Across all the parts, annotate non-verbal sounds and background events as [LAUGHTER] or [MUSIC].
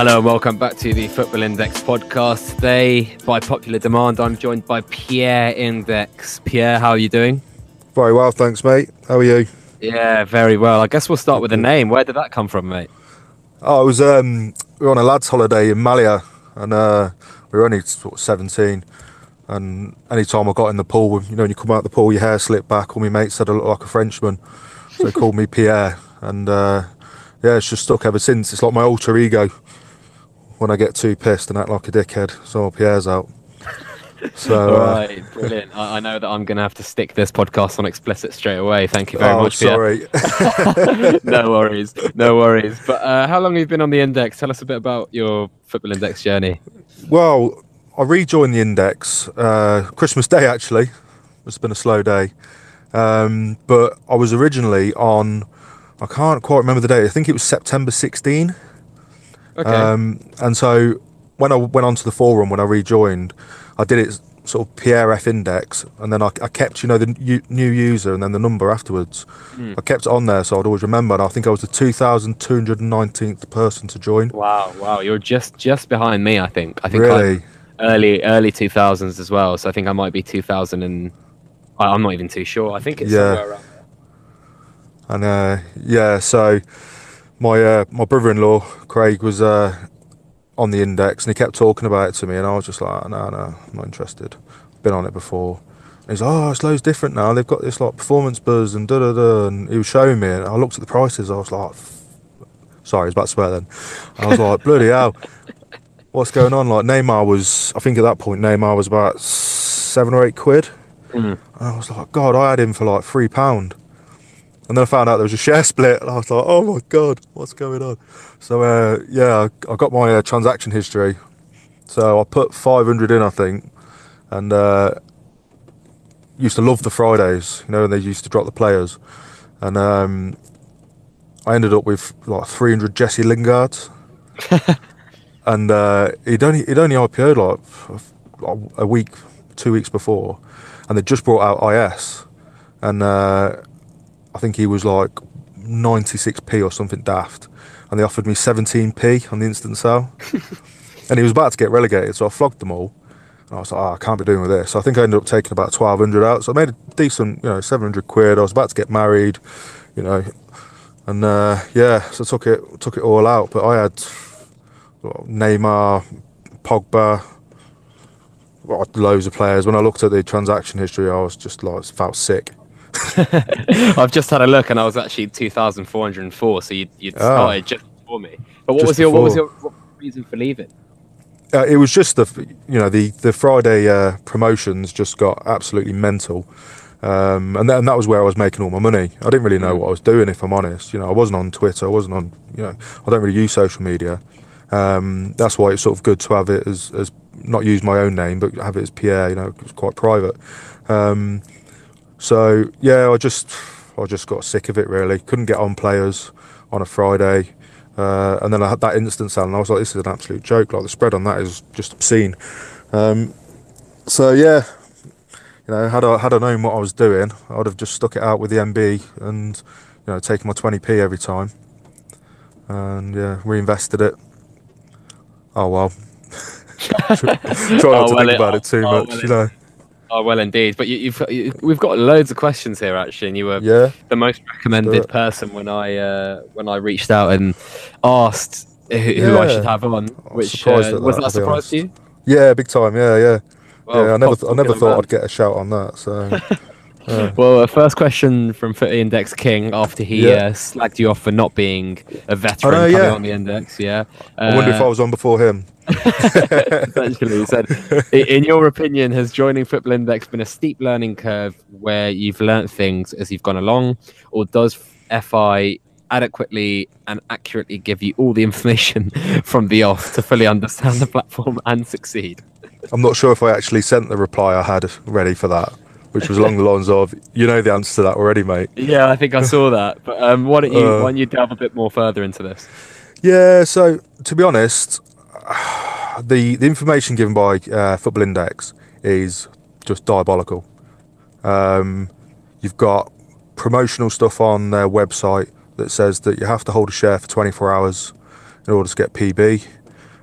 Hello and welcome back to the Football Index podcast. Today, by popular demand, I'm joined by Pierre Index. Pierre, how are you doing? Very well, thanks, mate. How are you? Yeah, very well. I guess we'll start with the name. Where did that come from, mate? Oh, I was um, we were on a lads' holiday in Malia, and uh, we were only sort of seventeen. And any time I got in the pool, you know, when you come out the pool, your hair slipped back. All my mates said I looked like a Frenchman, so they called me [LAUGHS] Pierre. And uh, yeah, it's just stuck ever since. It's like my alter ego when I get too pissed and act like a dickhead. So Pierre's out. [LAUGHS] So, All right, uh, brilliant. I, I, know that I'm going to have to stick this podcast on explicit straight away. Thank you very oh, much. Sorry. [LAUGHS] [LAUGHS] no worries. No worries. But uh, how long have you been on the index? Tell us a bit about your football index journey. Well, I rejoined the index uh, Christmas Day. Actually, it's been a slow day, um, but I was originally on. I can't quite remember the date. I think it was September 16. Okay. Um, and so when I went onto the forum when I rejoined, I did it sort of PRF index, and then I, I kept, you know, the u- new user and then the number afterwards. Mm. I kept it on there, so I'd always remember. And I think I was the 2,219th person to join. Wow, wow, you're just just behind me. I think. I think really I'm early early 2000s as well. So I think I might be 2000 and I'm not even too sure. I think it's yeah. somewhere around there. And uh, yeah, so my uh, my brother-in-law Craig was uh, on the index and he kept talking about it to me and I was just like no no I'm not interested. Been on it before. And he's like oh it's loads different now. They've got this like performance buzz and da da da and he was showing me and I looked at the prices. I was like sorry I was about to swear then. I was like bloody hell. What's going on? Like Neymar was I think at that point Neymar was about seven or eight quid. Mm. and I was like god I had him for like three pound and then I found out there was a share split, and I was like, "Oh my god, what's going on?" So uh, yeah, I, got my uh, transaction history. So I put 500 in, I think, and uh, used to love the Fridays. You know, they used to drop the players, and um, I ended up with like 300 Jesse Lingards, [LAUGHS] and uh, he'd only he'd only IPO'd like a week, two weeks before, and they just brought out IS, and uh, I think he was like 96p or something daft, and they offered me 17p on the instant sale. [LAUGHS] and he was about to get relegated, so I flogged them all. And I was like, oh, I can't be doing with this. So I think I ended up taking about 1200 out. So I made a decent, you know, 700 quid. I was about to get married, you know, and uh, yeah, so I took it took it all out. But I had Neymar, Pogba, loads of players. When I looked at the transaction history, I was just like felt sick. [LAUGHS] I've just had a look, and I was actually two thousand four hundred and four. So you you ah. started just before me. But what just was your before. what was your what reason for leaving? Uh, it was just the you know the the Friday uh, promotions just got absolutely mental, um, and, th- and that was where I was making all my money. I didn't really know mm. what I was doing, if I'm honest. You know, I wasn't on Twitter. I wasn't on. You know, I don't really use social media. Um, that's why it's sort of good to have it as as not use my own name, but have it as Pierre. You know, it's quite private. Um, so yeah, I just I just got sick of it really. Couldn't get on players on a Friday. Uh, and then I had that instant sale, and I was like, "This is an absolute joke! Like the spread on that is just obscene." Um, so yeah, you know, had I had I known what I was doing, I'd have just stuck it out with the MB and you know taken my 20p every time, and yeah, reinvested it. Oh well, [LAUGHS] try not oh, to well think it, about it too oh, much, well you know. Oh well, indeed. But you, have you, we've got loads of questions here actually, and you were yeah, the most recommended person when I uh, when I reached out and asked who, yeah. who I should have on. Which uh, that, was that a surprise to you? Yeah, big time. Yeah, yeah. Well, yeah, I never, I never thought I'd get a shout on that. So [LAUGHS] well, uh, first question from Footy Index King after he yeah. uh, slagged you off for not being a veteran know, coming on the index. Yeah, I wonder if I was on before him. [LAUGHS] Essentially, he said, "In your opinion, has joining Football Index been a steep learning curve where you've learnt things as you've gone along, or does FI adequately and accurately give you all the information [LAUGHS] from the off to fully understand the platform and succeed?" I'm not sure if I actually sent the reply I had ready for that which was along the lines of, "You know the answer to that already, mate." Yeah, I think I saw that. But um, why don't you uh, why don't you delve a bit more further into this? Yeah, so to be honest, the the information given by uh, Football Index is just diabolical. Um, you've got promotional stuff on their website that says that you have to hold a share for 24 hours in order to get PB.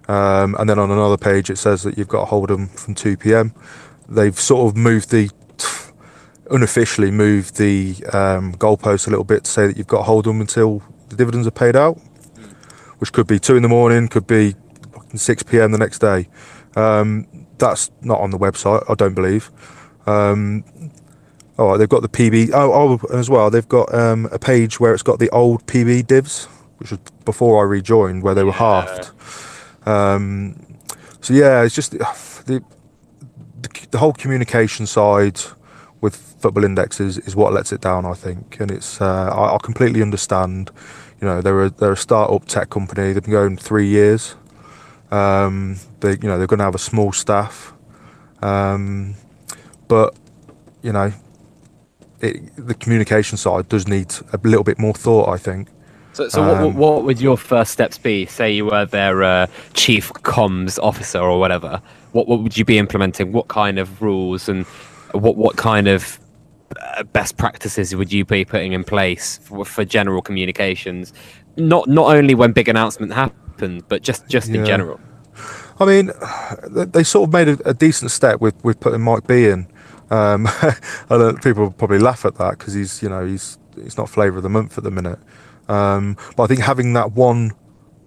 Um, and then on another page, it says that you've got to hold them from 2 p.m. They've sort of moved the, unofficially moved the um, goalpost a little bit to say that you've got to hold them until the dividends are paid out, which could be 2 in the morning, could be 6 p.m. the next day. Um, that's not on the website, I don't believe. Um, all right, they've got the PB. Oh, oh as well, they've got um, a page where it's got the old PB divs, which was before I rejoined, where they were halved. Um, so yeah, it's just the, the the whole communication side with Football Index is, is what lets it down, I think, and it's uh, I, I completely understand. You know, they're a, they're a start-up tech company. They've been going three years. Um, they you know they're going to have a small staff, um, but you know, it, the communication side does need a little bit more thought. I think. So, so what, Um, what would your first steps be? Say you were their uh, chief comms officer or whatever. What, what would you be implementing? What kind of rules and what what kind of uh, best practices would you be putting in place for, for general communications? Not not only when big announcement happens, but just just in general. I mean, they- sort of made a, a decent step with, with putting Mike B in. Um, [LAUGHS] I don't, people will probably laugh at that because he's, you know, he's he's not flavour of the month at the minute. Um, but I think having that one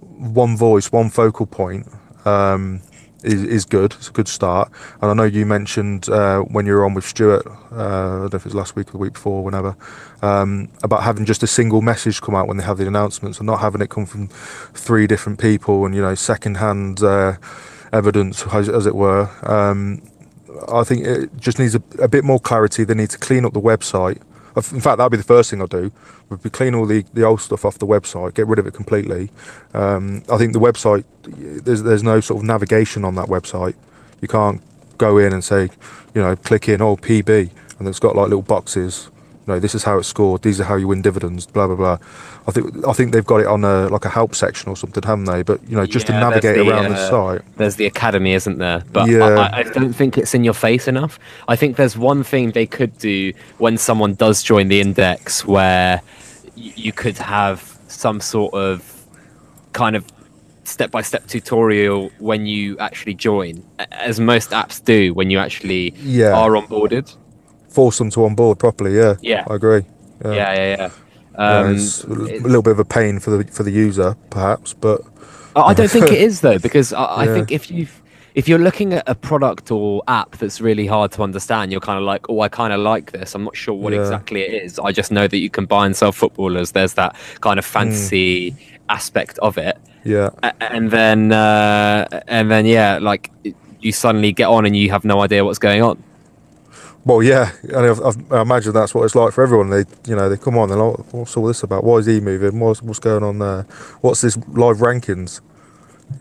one voice, one focal point um, is is good. It's a good start. And I know you mentioned uh, when you were on with Stuart, uh, I don't know if it was last week or the week before, whenever, um, about having just a single message come out when they have the announcements and not having it come from three different people and you know second-hand uh, evidence, as, as it were. Um, I think it just needs a, a bit more clarity. They need to clean up the website. In fact, that'd be the first thing I'll do. Would be clean all the, the old stuff off the website, get rid of it completely. Um, I think the website, there's there's no sort of navigation on that website. You can't go in and say, you know, click in, oh PB, and it's got like little boxes. You know, this is how it's scored. These are how you win dividends. Blah blah blah. I think I think they've got it on a like a help section or something, haven't they? But you know, just to Yeah, there's navigate the, around the uh, site. There's the academy, isn't there? But Yeah. I, I- I don't think it's in your face enough. I think there's one thing they could do when someone does join the index where you could have some sort of kind of step by step tutorial when you actually join, as most apps do when you actually Yeah. are onboarded. Force them to onboard properly. Yeah. Yeah. I agree. Yeah, yeah, yeah. Yeah, Um, it's a little bit of a pain for the for the user, perhaps, but I don't think it [LAUGHS] is though, because I, I Yeah. think if you if you're looking at a product or app that's really hard to understand, you're kind of like, oh, I kind of like this. I'm not sure what Yeah. exactly it is. I just know that you can buy and sell footballers. There's that kind of fancy aspect of it, yeah, and then uh, and then yeah, like you suddenly get on and you have no idea what's going on. Well, yeah, and I've, I've, I imagine that's what it's like for everyone. They, you know, they come on, they're like, "What's all this about? Why is he moving? What's what's going on there? What's this live rankings?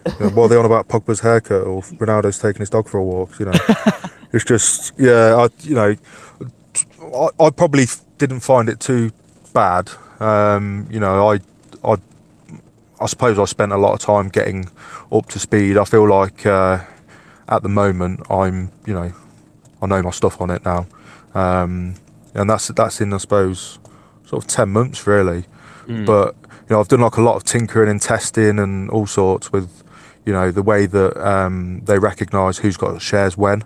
You know, what are they on about Pogba's haircut or Ronaldo's taking his dog for a walk? You know, [LAUGHS] it's just, yeah, I, you know, I, I probably didn't find it too bad. Um, you know, I, I, I suppose I spent a lot of time getting up to speed. I feel like uh, at the moment I'm, you know, I know my stuff on it now, um, and that's that's in I suppose sort of ten months really. But you know, I've done like a lot of tinkering and testing and all sorts with, you know, the way that um, they recognise who's got shares when,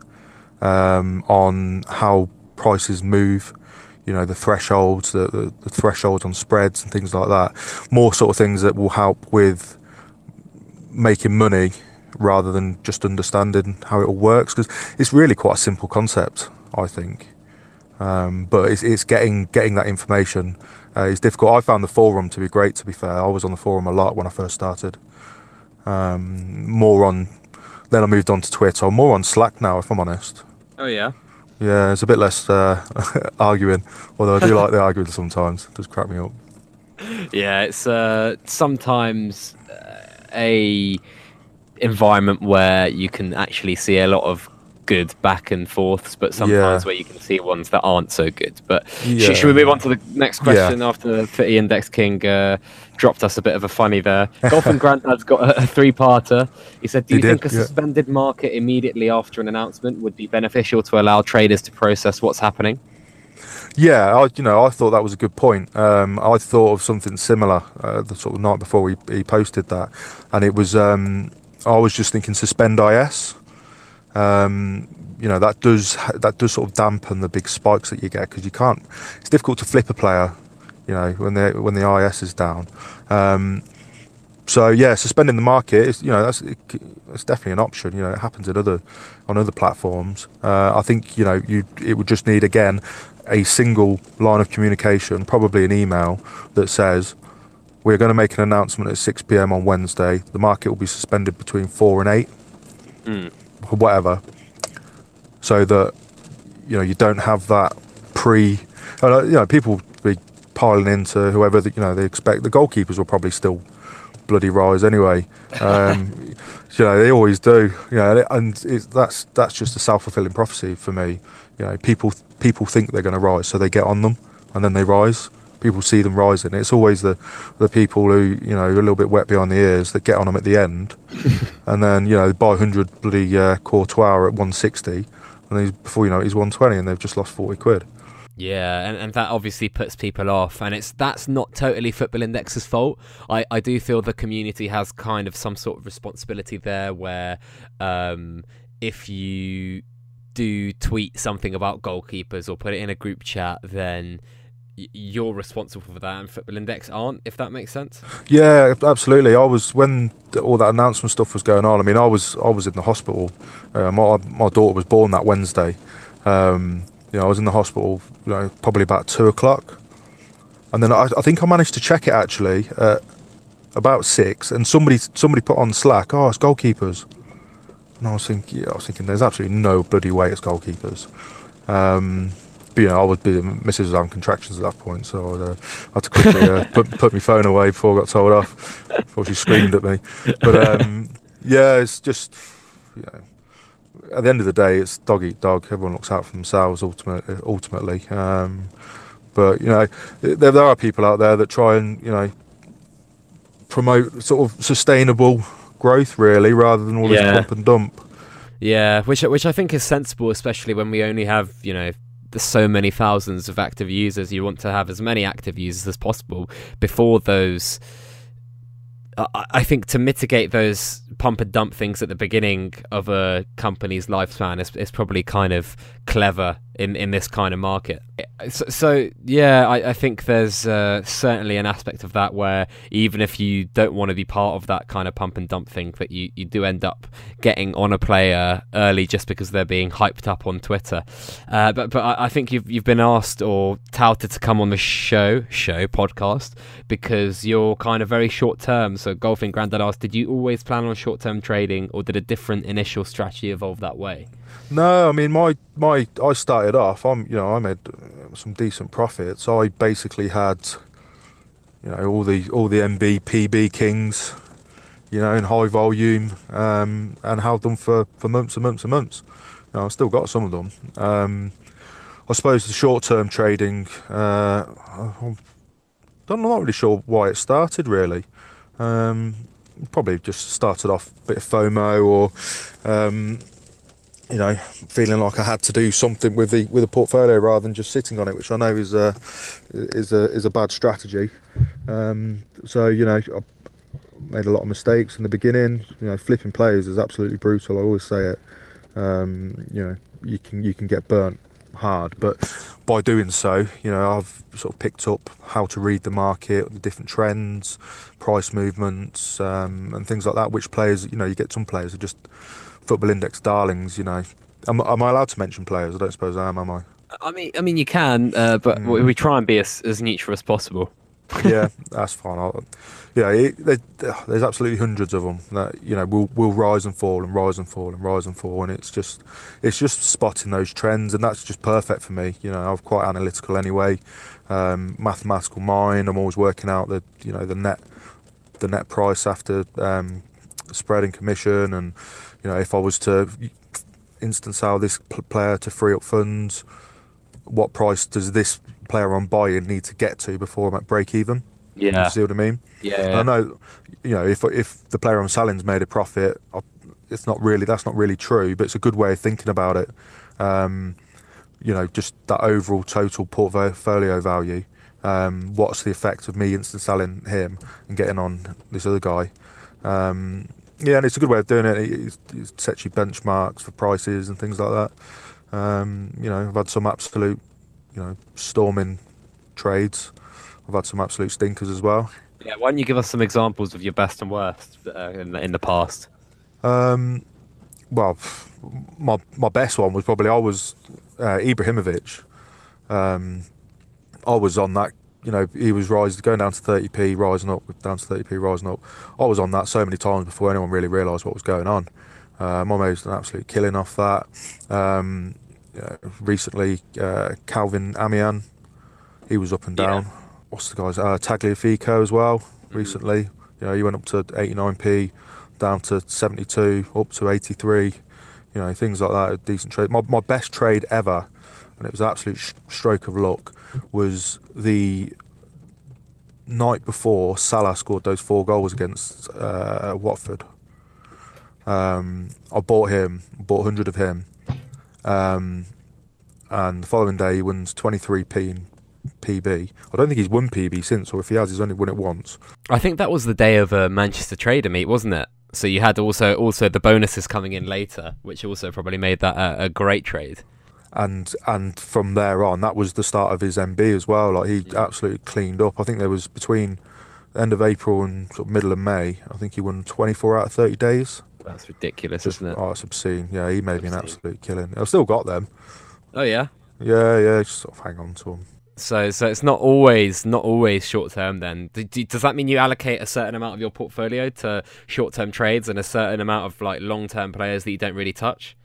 um, on how prices move, you know, the thresholds, the, the, the thresholds on spreads and things like that. More sort of things that will help with making money rather than just understanding how it all works because it's really quite a simple concept, I think. Um, but it's, it's getting getting that information uh, is difficult. I found the forum to be great. To be fair, I was on the forum a lot when I first started. Um, more on, then I moved on to Twitter. I'm more on Slack now, if I'm honest. Oh yeah. Yeah, it's a bit less uh, [LAUGHS] arguing, although I do like the [LAUGHS] arguing sometimes. It does crack me up. Yeah, it's uh, sometimes uh, a environment where you can actually see a lot of good back and forths, but sometimes Yeah. where you can see ones that aren't so good. But Yeah. should we move on to the next question after Footy Index King uh, dropped us a bit of a funny there? [LAUGHS] Golf and Grandad's got a, a three-parter. He said, "Do He you think did, a yeah. suspended market immediately after an announcement would be beneficial to allow traders to process what's happening?" Yeah, I, you know, I thought that was a good point. Um, I thought of something similar uh, the sort of night before he, he posted that, and it was um, I was just thinking suspend IS. Um, you know that does that does sort of dampen the big spikes that you get because you can't. It's difficult to flip a player, you know, when the when the IS is down. Um, so yeah, suspending the market is you know that's it's definitely an option. You know, it happens in other on other platforms. Uh, I think you know you it would just need again a single line of communication, probably an email that says we're going to make an announcement at 6 p.m. on Wednesday. The market will be suspended between four and eight, mm. or whatever, so that you know you don't have that pre. You know, people be piling into whoever that you know they expect. The goalkeepers will probably still bloody rise anyway. Um, [LAUGHS] you know, they always do. You know, and that's that's just a self fulfilling prophecy for me. You know, people people think they're going to rise, so they get on them, and then they rise people see them rising. It's always the the people who you know are a little bit wet behind the ears that get on them at the end, [LAUGHS] and then you know they buy hundred bloody uh, Courtois at one sixty, and he's, before you know it, he's one twenty, and they've just lost forty quid. Yeah, and, and that obviously puts people off, and it's that's not totally Football Index's fault. I, I do feel the community has kind of some sort of responsibility there, where um, if you do tweet something about goalkeepers or put it in a group chat, then you're responsible for that and Football Index aren't, if that makes sense. [LAUGHS] Yeah, absolutely. I was when all that announcement stuff was going on. I mean, I was I was in the hospital. Uh, my my daughter was born that Wednesday. Um, you know, I was in the hospital. You know, probably about two o'clock, and then I, I think I managed to check it actually at about six. And somebody somebody put on Slack, "Oh, it's goalkeepers," and I was thinking, yeah, I was thinking, there's absolutely no bloody way it's goalkeepers. Um, you know, I would be Mrs. was having contractions at that point, so uh, I had to quickly uh, [LAUGHS] put, put my phone away before I got told off, before she screamed at me. But um, yeah, it's just, you know, at the end of the day, it's dog eat dog. Everyone looks out for themselves ultimately. ultimately. Um, but, you know, there, there are people out there that try and, you know, promote sort of sustainable growth, really, rather than all this yeah. pump and dump. Yeah, which which I think is sensible, especially when we only have you know there's so many thousands of active users. You want to have as many active users as possible before those. I think to mitigate those pump and dump things at the beginning of a company's lifespan is, is probably kind of clever in, in this kind of market. So, so yeah, I, I, think there's uh, certainly an aspect of that where even if you don't want to be part of that kind of pump and dump thing, that you, you do end up getting on a player early just because they're being hyped up on Twitter. Uh, but but I, I, think you've you've been asked or touted to come on the show show podcast because you're kind of very short term. So golfing granddad asked, did you always plan on short term trading, or did a different initial strategy evolve that way? No, I mean my my I started off. I'm you know I made some decent profits. I basically had you know all the all the MB PB kings, you know, in high volume, um, and held them for for months and months and months. You know, I've still got some of them. Um, I suppose the short term trading. Uh, I'm not really sure why it started really. Um, probably just started off a bit of FOMO or um, you know, feeling like I had to do something with the with a portfolio rather than just sitting on it, which I know is a is a is a bad strategy. Um, so you know, I made a lot of mistakes in the beginning. You know, flipping players is absolutely brutal. I always say it. Um, you know, you can you can get burnt hard, but by doing so, you know, I've sort of picked up how to read the market, the different trends, price movements, um, and things like that. Which players, you know, you get some players are just football index darlings. You know, am, am I allowed to mention players? I don't suppose I am. Am I? I mean, I mean, you can, uh, but mm. we try and be as, as neutral as possible. yeah, [LAUGHS] that's fine. I'll, yeah, it, there's absolutely hundreds of them that you know will will rise and fall and rise and fall and rise and fall, and it's just it's just spotting those trends, and that's just perfect for me. You know, I'm quite analytical anyway, um, mathematical mind. I'm always working out the you know the net the net price after um, spread and commission, and you know, if I was to instant sell this player to free up funds, what price does this player I'm buying need to get to before I'm at break even? Yeah. You see what I mean? Yeah. I know, you know, if if the player I'm selling's made a profit, it's not really that's not really true, but it's a good way of thinking about it. Um, you know, just that overall total portfolio value. Um, what's the effect of me instant selling him and getting on this other guy? Um, Yeah, and it's a good way of doing it. It, it sets you benchmarks for prices and things like that. Um, you know, I've had some absolute, you know, storming trades. I've had some absolute stinkers as well. Yeah, why don't you give us some examples of your best and worst uh, in, the, in the past? Um, well, my my best one was probably I was uh, Ibrahimovic. Um, I was on that. You know, he was rising, going down to 30p, rising up, down to 30p, rising up. I was on that so many times before anyone really realised what was going on. I made an absolute killing off that. Um, recently, uh, Kelvin Amian, he was up and down. Yeah. What's the guy's? Uh, Tagliafico as well. Mm-hmm. Recently, you know, he went up to 89p, down to 72, up to 83. You know, things like that. A decent trade. My my best trade ever, and it was an absolute sh- stroke of luck was the night before Salah scored those four goals against uh, Watford. Um, I bought him, bought 100 of him, um, and the following day he wins 23p in PB. I don't think he's won PB since, or if he has, he's only won it once. I think that was the day of a Manchester Trader meet, wasn't it? So you had also also the bonuses coming in later, which also probably made that a, a great trade and and from there on, that was the start of his MB as well. Like he yeah. absolutely cleaned up. I think there was between the end of April and sort of middle of May. I think he won 24 out of 30 days. That's ridiculous, Just, isn't it? Oh, it's obscene. Yeah, he made me an absolute killing. I've still got them. Oh yeah. Yeah, yeah. Just sort of hang on to them. So, so it's not always not always short term. Then, does that mean you allocate a certain amount of your portfolio to short term trades and a certain amount of like long term players that you don't really touch?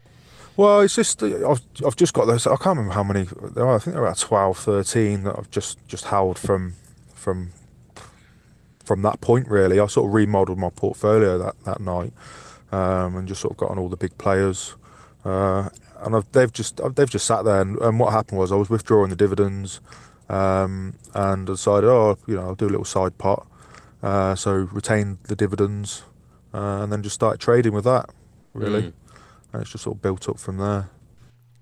Well, it's just I've I've just got those. I can't remember how many there are. I think there are about 12, 13 that I've just just held from from from that point. Really, I sort of remodeled my portfolio that that night, um, and just sort of got on all the big players. Uh, and I've, they've just they've just sat there. And, and, what happened was I was withdrawing the dividends, um, and decided, oh, you know, I'll do a little side pot. Uh, so retained the dividends, uh, and then just started trading with that. Really. Mm and it's just sort of built up from there.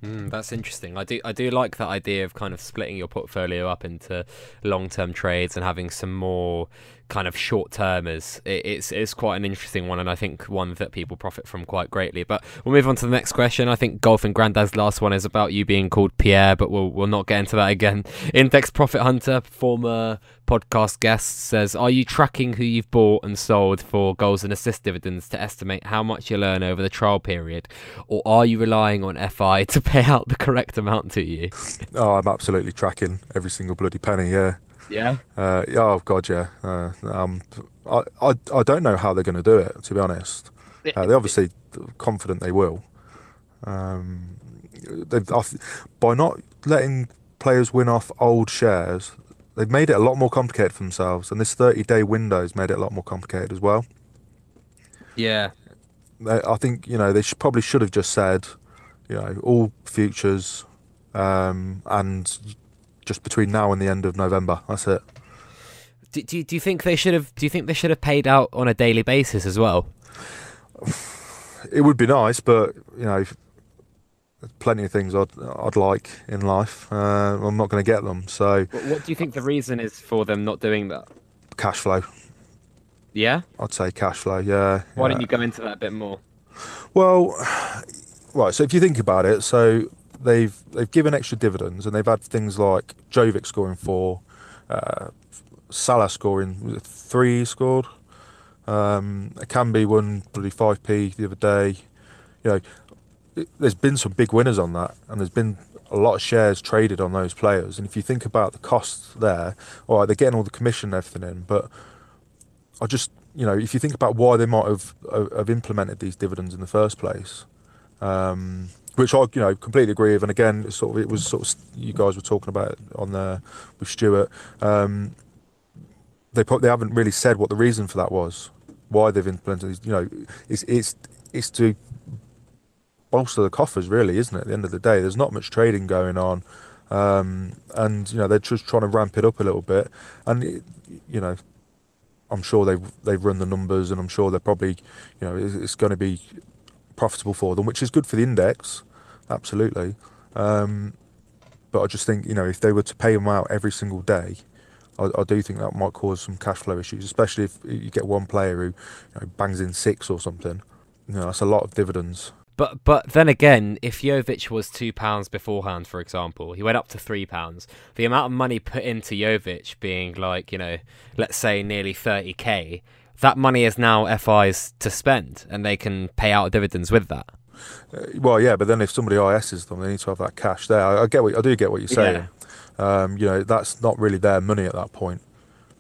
Mm, that's interesting. I do I do like that idea of kind of splitting your portfolio up into long term trades and having some more kind of short termers. It, it's it's quite an interesting one, and I think one that people profit from quite greatly. But we'll move on to the next question. I think Golf and Grandad's last one is about you being called Pierre, but we'll we'll not get into that again. [LAUGHS] Index Profit Hunter, former podcast guest, says, "Are you tracking who you've bought and sold for goals and assist dividends to estimate how much you'll earn over the trial period, or are you relying on FI [LAUGHS] to pay out the correct amount to you?" Oh, I'm absolutely tracking every single bloody penny. Yeah. Yeah. Uh, oh God, yeah. Uh, um, I, I I don't know how they're going to do it. To be honest, uh, they're obviously confident they will. Um, they've by not letting players win off old shares, they've made it a lot more complicated for themselves, and this thirty-day window has made it a lot more complicated as well. Yeah. I think you know they should, probably should have just said, you know, all futures, um, and just between now and the end of November. That's it. Do, do, do you think they should have? Do you think they should have paid out on a daily basis as well? It would be nice, but you know, plenty of things I'd I'd like in life. Uh, I'm not going to get them. So, what do you think the reason is for them not doing that? Cash flow. Yeah, I'd say cash flow. Yeah. Why yeah. don't you go into that a bit more? Well, [SIGHS] right. So if you think about it, so they've they've given extra dividends and they've had things like Jovic scoring four, uh, Salah scoring three scored. Um, Akanji won bloody five p the other day. You know, it, there's been some big winners on that, and there's been a lot of shares traded on those players. And if you think about the costs there, all right, they're getting all the commission and everything in, but I just you know, if you think about why they might have have implemented these dividends in the first place, um, which I you know completely agree with. And again, sort of it was sort of you guys were talking about on there with Stuart. Um, they put, they haven't really said what the reason for that was, why they've implemented. You know, it's it's it's to bolster the coffers, really, isn't it? At the end of the day, there's not much trading going on. Um, and you know they're just trying to ramp it up a little bit, and it, you know I'm sure they've they've run the numbers, and I'm sure they're probably, you know, it's, it's going to be profitable for them, which is good for the index, absolutely. Um, but I just think you know if they were to pay them out every single day, I, I, do think that might cause some cash flow issues, especially if you get one player who you know, bangs in six or something. You know, that's a lot of dividends. But but then again, if Jovic was two pounds beforehand, for example, he went up to three pounds. The amount of money put into Jovic being like you know, let's say nearly thirty k, that money is now FI's to spend, and they can pay out dividends with that. Uh, well, yeah, but then if somebody ISs them, they need to have that cash there. I, I get what I do get what you're saying. Yeah. Um, you know, that's not really their money at that point.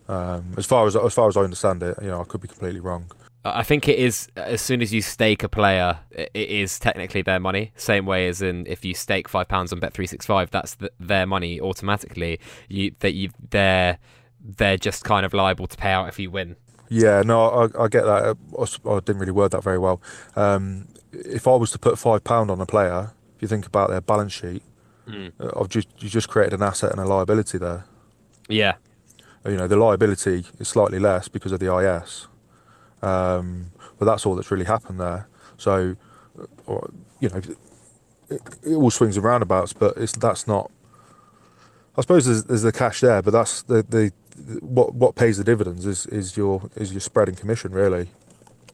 Um, as far as as far as I understand it, you know, I could be completely wrong. I think it is as soon as you stake a player, it is technically their money. Same way as in if you stake five pounds on Bet three six five, that's the, their money automatically. You that you they're they're just kind of liable to pay out if you win. Yeah, no, I, I get that. I, I, didn't really word that very well. Um, if I was to put five pound on a player, if you think about their balance sheet, mm. I've just you just created an asset and a liability there. Yeah. You know, the liability is slightly less because of the IS. Um, but that's all that's really happened there. So, uh, you know, it, it all swings and roundabouts, but it's that's not. I suppose there's, there's the cash there, but that's the, the what what pays the dividends is, is your is your spread and commission really.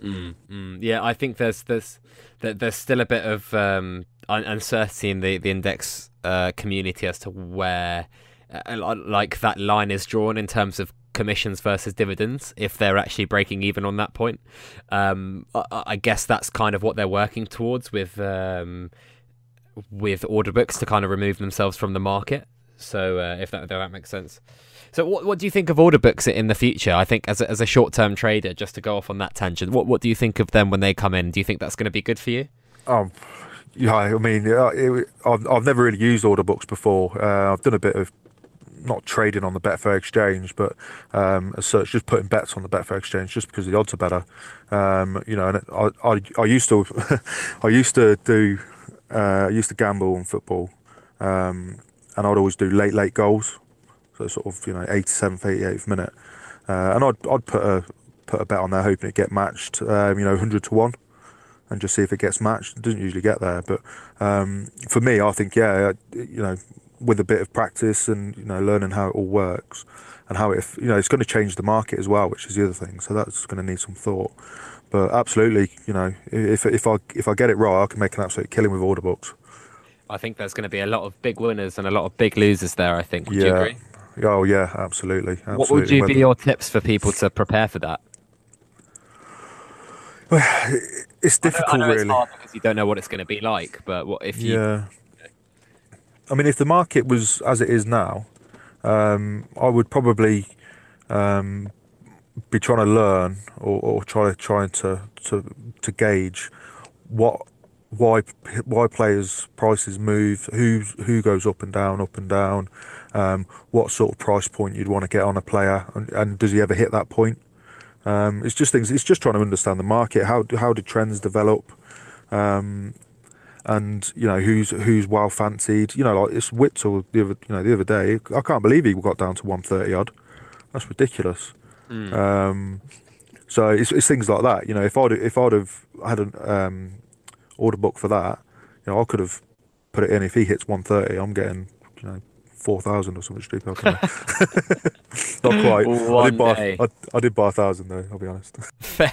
Mm, mm, yeah, I think there's there's there's still a bit of um, uncertainty in the the index uh, community as to where uh, like that line is drawn in terms of commissions versus dividends if they're actually breaking even on that point. Um, I, I, guess that's kind of what they're working towards with um, with order books to kind of remove themselves from the market. So uh, if that if that makes sense. So what what do you think of order books in the future? I think as a, as a short term trader, just to go off on that tangent, what what do you think of them when they come in? Do you think that's going to be good for you? Um, yeah, I mean, it, I've I've never really used order books before. Uh, I've done a bit of not trading on the Betfair exchange, but um, as such, just putting bets on the Betfair exchange just because the odds are better. Um, you know, and I, I, I used to, [LAUGHS] I used to do, uh, I used to gamble on football, um, and I'd always do late, late goals, so sort of you know 87th, 88th minute, uh, and I'd, I'd put a put a bet on there hoping it get matched, um, you know, 100 to one. And just see if it gets matched. It doesn't usually get there, but um, for me, I think yeah, you know, with a bit of practice and you know learning how it all works and how it you know it's going to change the market as well, which is the other thing. So that's going to need some thought. But absolutely, you know, if if I if I get it right, I can make an absolute killing with order books. I think there's going to be a lot of big winners and a lot of big losers there. I think. Would yeah. you agree? Oh yeah, absolutely. absolutely. What would you be your tips for people to prepare for that? Well, it's difficult, I know, I know really, because you don't know what it's going to be like. But what if you? Yeah. I mean, if the market was as it is now, um, I would probably um, be trying to learn or, or try trying to, to to gauge what why why players' prices move, who who goes up and down, up and down, um, what sort of price point you'd want to get on a player, and, and does he ever hit that point? Um, it's just things. It's just trying to understand the market. How how did trends develop? Um, and you know who's who's well fancied. You know, like it's Witsel the other you know the other day. I can't believe he got down to one thirty odd. That's ridiculous. Mm. Um, so it's, it's things like that. You know, if I'd if I'd have had an um, order book for that, you know, I could have put it in. If he hits one thirty, I'm getting you know four thousand or something stupid. [LAUGHS] Not quite. I did buy. I, I, did buy a thousand though. I'll be honest. [LAUGHS] fair,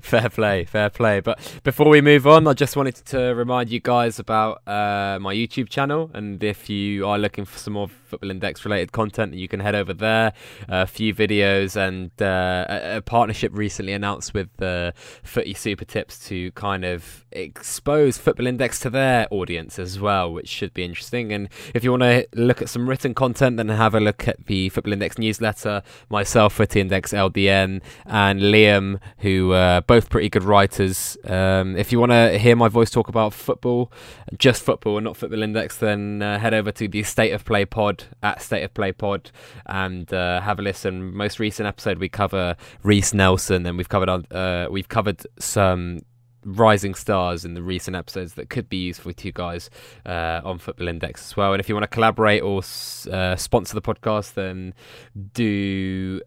fair play, fair play. But before we move on, I just wanted to remind you guys about uh, my YouTube channel, and if you are looking for some more Football Index related content, you can head over there. a few videos and uh, a, a, partnership recently announced with uh, Footy Super Tips to kind of expose Football Index to their audience as well, which should be interesting. And if you want to look at some written content, then have a look at the Football Index newsletter. Myself, Footy Index LDN, and Liam, who are both pretty good writers. Um, if you want to hear my voice talk about football, just football and not Football Index, then uh, head over to the State of Play pod at State of Play pod and uh, have a listen. Most recent episode we cover Reiss Nelson, and we've covered uh, we've covered some rising stars in the recent episodes that could be useful to you guys uh, on Football Index as well. And if you want to collaborate or uh, sponsor the podcast, then do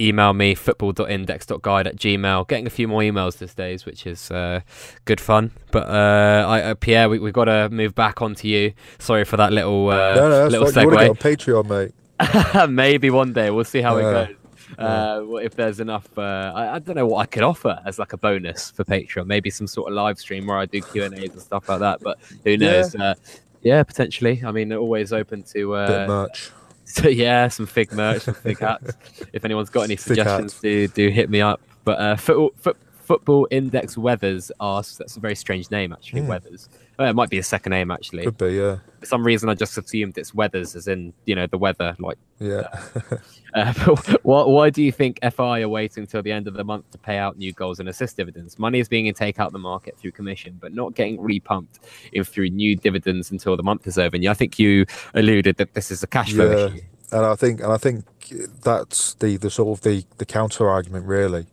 email me football.index.guide at gmail. Getting a few more emails these days which is uh, good fun. But uh, I, uh, pierre we, we've got to move back onto you. Sorry for that little uh, no, no, little segue you want to get on patreon mate. [LAUGHS] Maybe one day. We'll see how it goes. Uh, if there's enough, uh, I, I, don't know what I could offer as like a bonus for Patreon. Maybe some sort of live stream where I do Q and A's and stuff like that. But who knows? Yeah, uh, yeah potentially. I mean, always open to uh, merch. [LAUGHS] So yeah, some fig merch, some fig hats. [LAUGHS] if anyone's got any suggestions, do do hit me up. But uh, foot, foot, football index weathers asks. That's a very strange name, actually. Mm. Weathers. Oh, it might be a second name actually. Could be, yeah. For some reason, I just assumed it's weathers, as in you know the weather, like. Yeah. uh, [LAUGHS] [LAUGHS] why, why do you think FI are waiting until the end of the month to pay out new goals and assist dividends? Money is being take out the market through commission, but not getting repumped in through new dividends until the month is over. And I think you alluded that this is a cash flow yeah. issue. And I think, and I think that's the the sort of the the counter argument really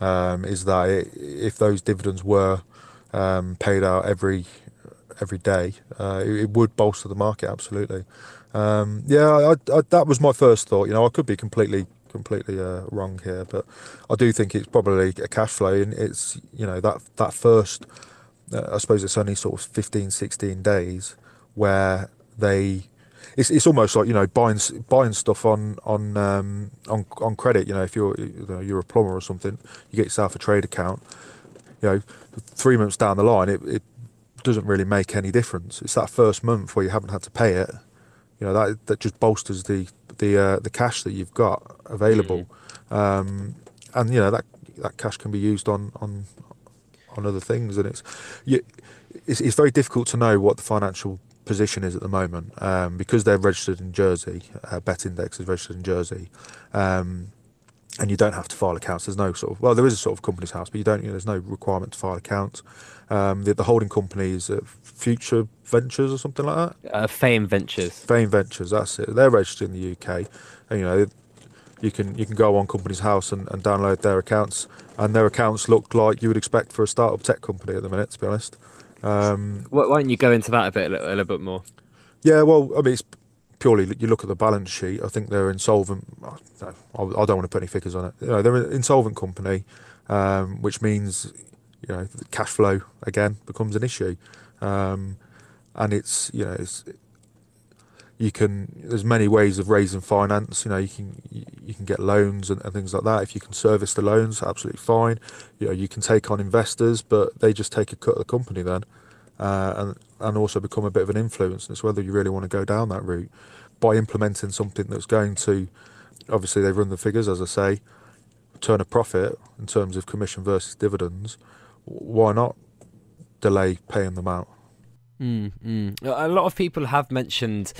um, is that it, if those dividends were um, paid out every every day, uh, it, it, would bolster the market absolutely. Um, yeah, I, I, that was my first thought. You know, I could be completely completely uh, wrong here, but I do think it's probably a cash flow, and it's you know that that first, uh, I suppose it's only sort of 15, 16 days where they it's it's almost like you know buying buying stuff on on um, on on credit. You know, if you're you know, you're a plumber or something, you get yourself a trade account. You know, three months down the line, it, it doesn't really make any difference. It's that first month where you haven't had to pay it. You know that that just bolsters the the uh, the cash that you've got available, mm. um, and you know that that cash can be used on on on other things, and it's you, it's, it's very difficult to know what the financial position is at the moment um, because they're registered in Jersey. Uh, Bet Index is registered in Jersey, um, and you don't have to file accounts. There's no sort of well, there is a sort of company's house, but you don't. You know, there's no requirement to file accounts. Um, the, the, holding company is uh, Future Ventures or something like that. Uh, Fame Ventures. Fame Ventures. That's it. They're registered in the UK, and you know you can you can go on company's house and, and download their accounts, and their accounts look like you would expect for a startup tech company at the minute. To be honest. Um, why don't you go into that a bit, a little, a little bit more? Yeah, well, I mean, it's purely you look at the balance sheet. I think they're insolvent. I don't want to put any figures on it. You know, they're an insolvent company, um, which means you know cash flow again becomes an issue, um, and it's you know it's you can there's many ways of raising finance you know you can you can get loans and, and, things like that if you can service the loans absolutely fine you know you can take on investors but they just take a cut of the company then uh, and and also become a bit of an influence and it's whether you really want to go down that route by implementing something that's going to obviously they run the figures as i say turn a profit in terms of commission versus dividends. Why not delay paying them out Mm, mm. A lot of people have mentioned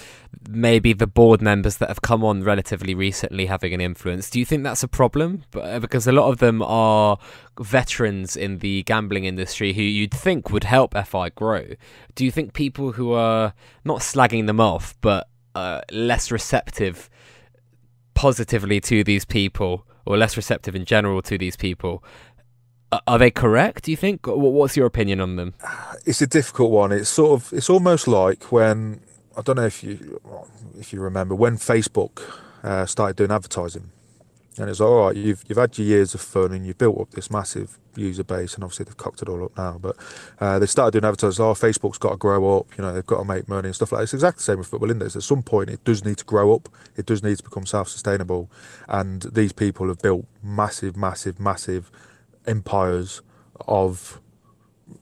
maybe the board members that have come on relatively recently having an influence. Do you think that's a problem? Uh, because a lot of them are veterans in the gambling industry who you'd think would help FI grow. Do you think people who are not slagging them off but uh, less receptive positively to these people or less receptive in general to these people are they correct? Do you think? What's your opinion on them? It's a difficult one. It's sort of it's almost like when I don't know if you if you remember when Facebook uh, started doing advertising, and it's like, all right. You've you've had your years of fun and you've built up this massive user base, and obviously they've cocked it all up now. But uh, they started doing advertising. Oh, Facebook's got to grow up. You know, they've got to make money and stuff like that. It's exactly the same with football index. At some point, it does need to grow up. It does need to become self-sustainable, and these people have built massive, massive, massive empires of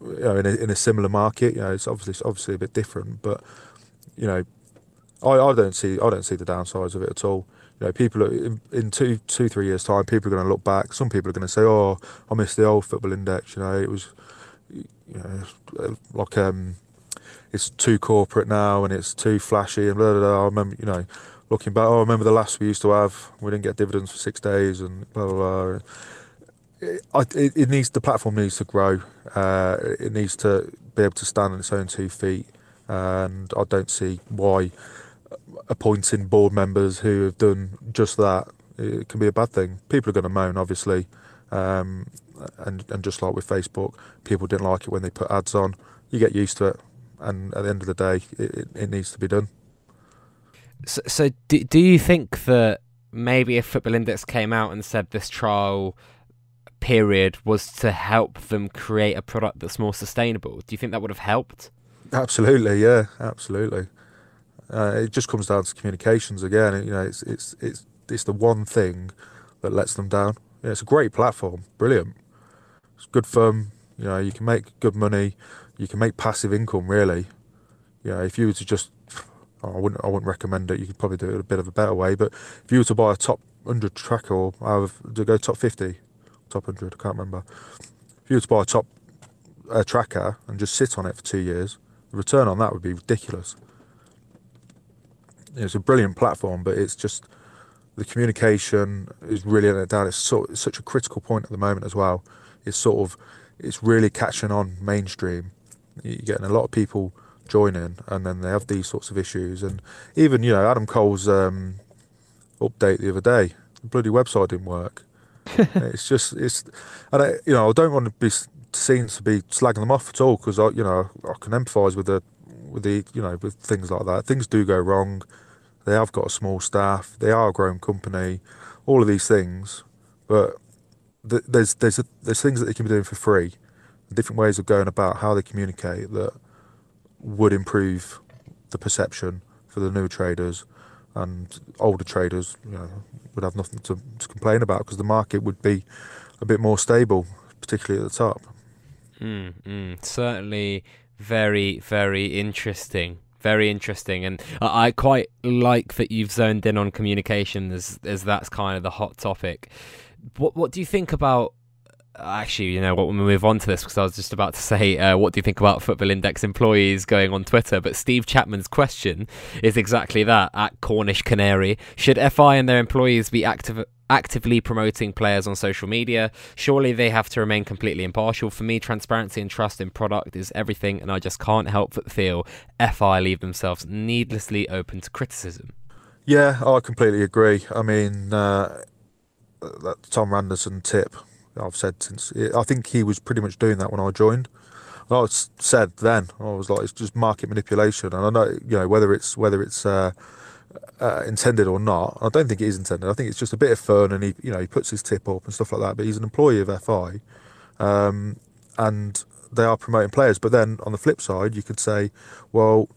you know in a, in a similar market. You know, it's obviously it's obviously a bit different, but you know, I, I don't see I don't see the downsides of it at all. You know, people are, in, in two two three years time, people are going to look back. Some people are going to say, "Oh, I miss the old football index." You know, it was you know like um, it's too corporate now and it's too flashy and blah blah. blah. I remember, you know, looking back, oh, I remember the last we used to have. We didn't get dividends for six days and blah blah. blah it, it, needs the platform needs to grow. Uh, it needs to be able to stand on its own two feet, and I don't see why appointing board members who have done just that it can be a bad thing. People are going to moan, obviously, um, and and just like with Facebook, people didn't like it when they put ads on. You get used to it, and at the end of the day, it, it needs to be done. So, so do, do you think that maybe if Football Index came out and said this trial period was to help them create a product that's more sustainable. Do you think that would have helped? Absolutely, yeah, absolutely. Uh, it just comes down to communications again. You know, it's it's it's it's the one thing that lets them down. Yeah, it's a great platform, brilliant. It's good fun. You know, you can make good money. You can make passive income. Really, know, if you were to just, I wouldn't I wouldn't recommend it. You could probably do it a bit of a better way. But if you were to buy a top hundred tracker or of to go top fifty, top hundred, I can't remember. If you were to buy a top uh, tracker and just sit on it for two years, the return on that would be ridiculous. It's a brilliant platform, but it's just the communication is really it down. It's, sort, it's such a critical point at the moment as well. It's sort of it's really catching on mainstream. You're getting a lot of people joining, and then they have these sorts of issues. And even you know Adam Cole's um, update the other day, the bloody website didn't work. It's just it's, and I, you know I don't want to be seen to be slagging them off at all because I you know I can empathise with the with the you know with things like that. Things do go wrong. They have got a small staff. They are a grown company. All of these things, but th- there's there's a, there's things that they can be doing for free, different ways of going about how they communicate that would improve the perception for the new traders and older traders. You know, would have nothing to, to complain about because the market would be a bit more stable, particularly at the top. Mm, certainly, very very interesting very interesting, and I quite like that you've zoned in on communication as as that's kind of the hot topic. What what do you think about? Actually, you know what? We'll move on to this because I was just about to say, uh, what do you think about Football Index employees going on Twitter? But Steve Chapman's question is exactly that. At Cornish Canary, should FI and their employees be active actively promoting players on social media. Surely they have to remain completely impartial. For me, transparency and trust in product is everything, and I just can't help but feel FI leave themselves needlessly open to criticism. Yeah, I completely agree. I mean, uh, that Tom Randerson tip I've said since I think he was pretty much doing that when I joined. I said then I was like, it's just market manipulation, and I know you know whether it's whether it's uh, uh, intended or not. I don't think it is intended. I think it's just a bit of fun, and he, you know, he puts his tip up and stuff like that. But he's an employee of FI, um, and they are promoting players. But then on the flip side, you could say, well,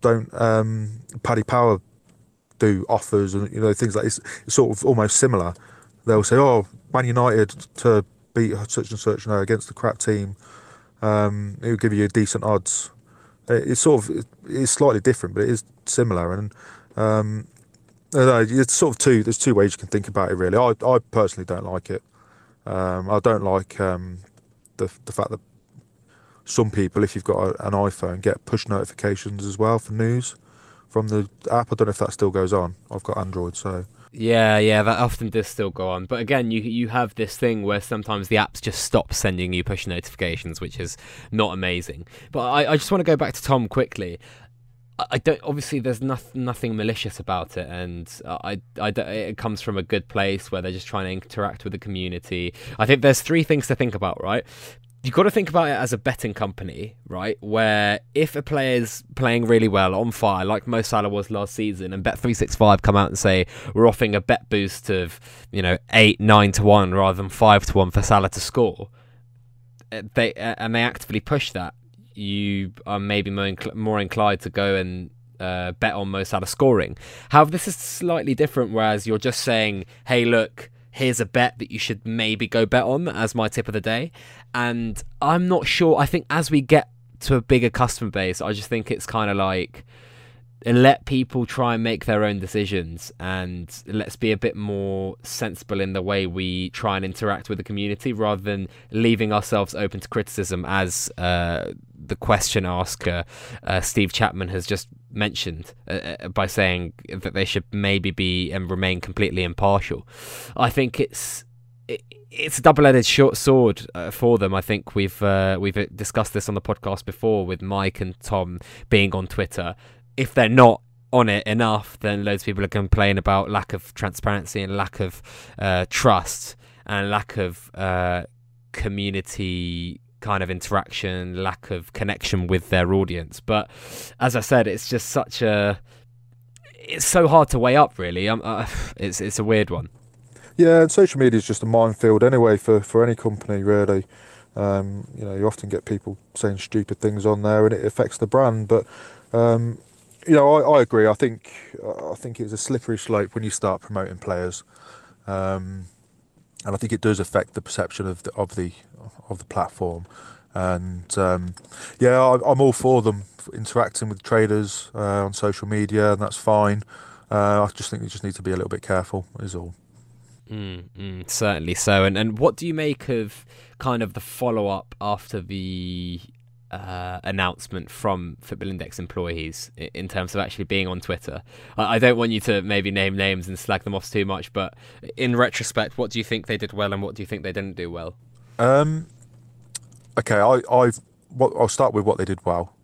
don't um, Paddy Power do offers and you know things like this. It's sort of almost similar. They'll say, oh, Man United to beat such and such, you know, against the crap team. Um, it will give you decent odds. It's sort of it's slightly different, but it is similar. And um, it's sort of two. There's two ways you can think about it. Really, I, I personally don't like it. Um, I don't like um, the the fact that some people, if you've got a, an iPhone, get push notifications as well for news from the app. I don't know if that still goes on. I've got Android, so. Yeah, yeah, that often does still go on. But again, you you have this thing where sometimes the apps just stop sending you push notifications, which is not amazing. But I, I just want to go back to Tom quickly. I don't. Obviously, there's nothing nothing malicious about it, and I, I, it comes from a good place where they're just trying to interact with the community. I think there's three things to think about, right? You've got to think about it as a betting company, right? Where if a player's playing really well, on fire, like Mo Salah was last season, and Bet365 come out and say we're offering a bet boost of, you know, eight, nine to one rather than five to one for Salah to score, eh, they eh, and they actively push that you are maybe more, incl- more inclined to go and uh, bet on Mo Salah scoring. However, this is slightly different, whereas you're just saying, hey, look, here's a bet that you should maybe go bet on as my tip of the day. And I'm not sure. I think as we get to a bigger customer base, I just think it's kind of like let people try and make their own decisions and let's be a bit more sensible in the way we try and interact with the community rather than leaving ourselves open to criticism as uh, the question asker uh, Steve Chapman has just mentioned uh, uh by saying that they should maybe be and remain completely impartial. I think it's it's a double-edged short sword uh, for them. I think we've uh, we've discussed this on the podcast before with Mike and Tom being on Twitter if they're not on it enough, then loads of people are complaining about lack of transparency and lack of uh, trust and lack of uh, community kind of interaction, lack of connection with their audience. But as I said, it's just such a it's so hard to weigh up. Really, uh, [SIGHS] it's it's a weird one. Yeah, and social media is just a minefield anyway for for any company really. Um, you know, you often get people saying stupid things on there, and it affects the brand. But um, you know, I, I agree. I think I think it's a slippery slope when you start promoting players, um, and I think it does affect the perception of the of the of the platform. And um, yeah, I, am all for them interacting with traders uh, on social media, and that's fine. Uh, I just think you just need to be a little bit careful. Is all. Mm, mm, certainly so. And and what do you make of kind of the follow up after the uh, announcement from Football Index employees in terms of actually being on Twitter? I, I, don't want you to maybe name names and slag them off too much, but in retrospect, what do you think they did well and what do you think they didn't do well? Um, okay, I I've what I'll start with what they did well.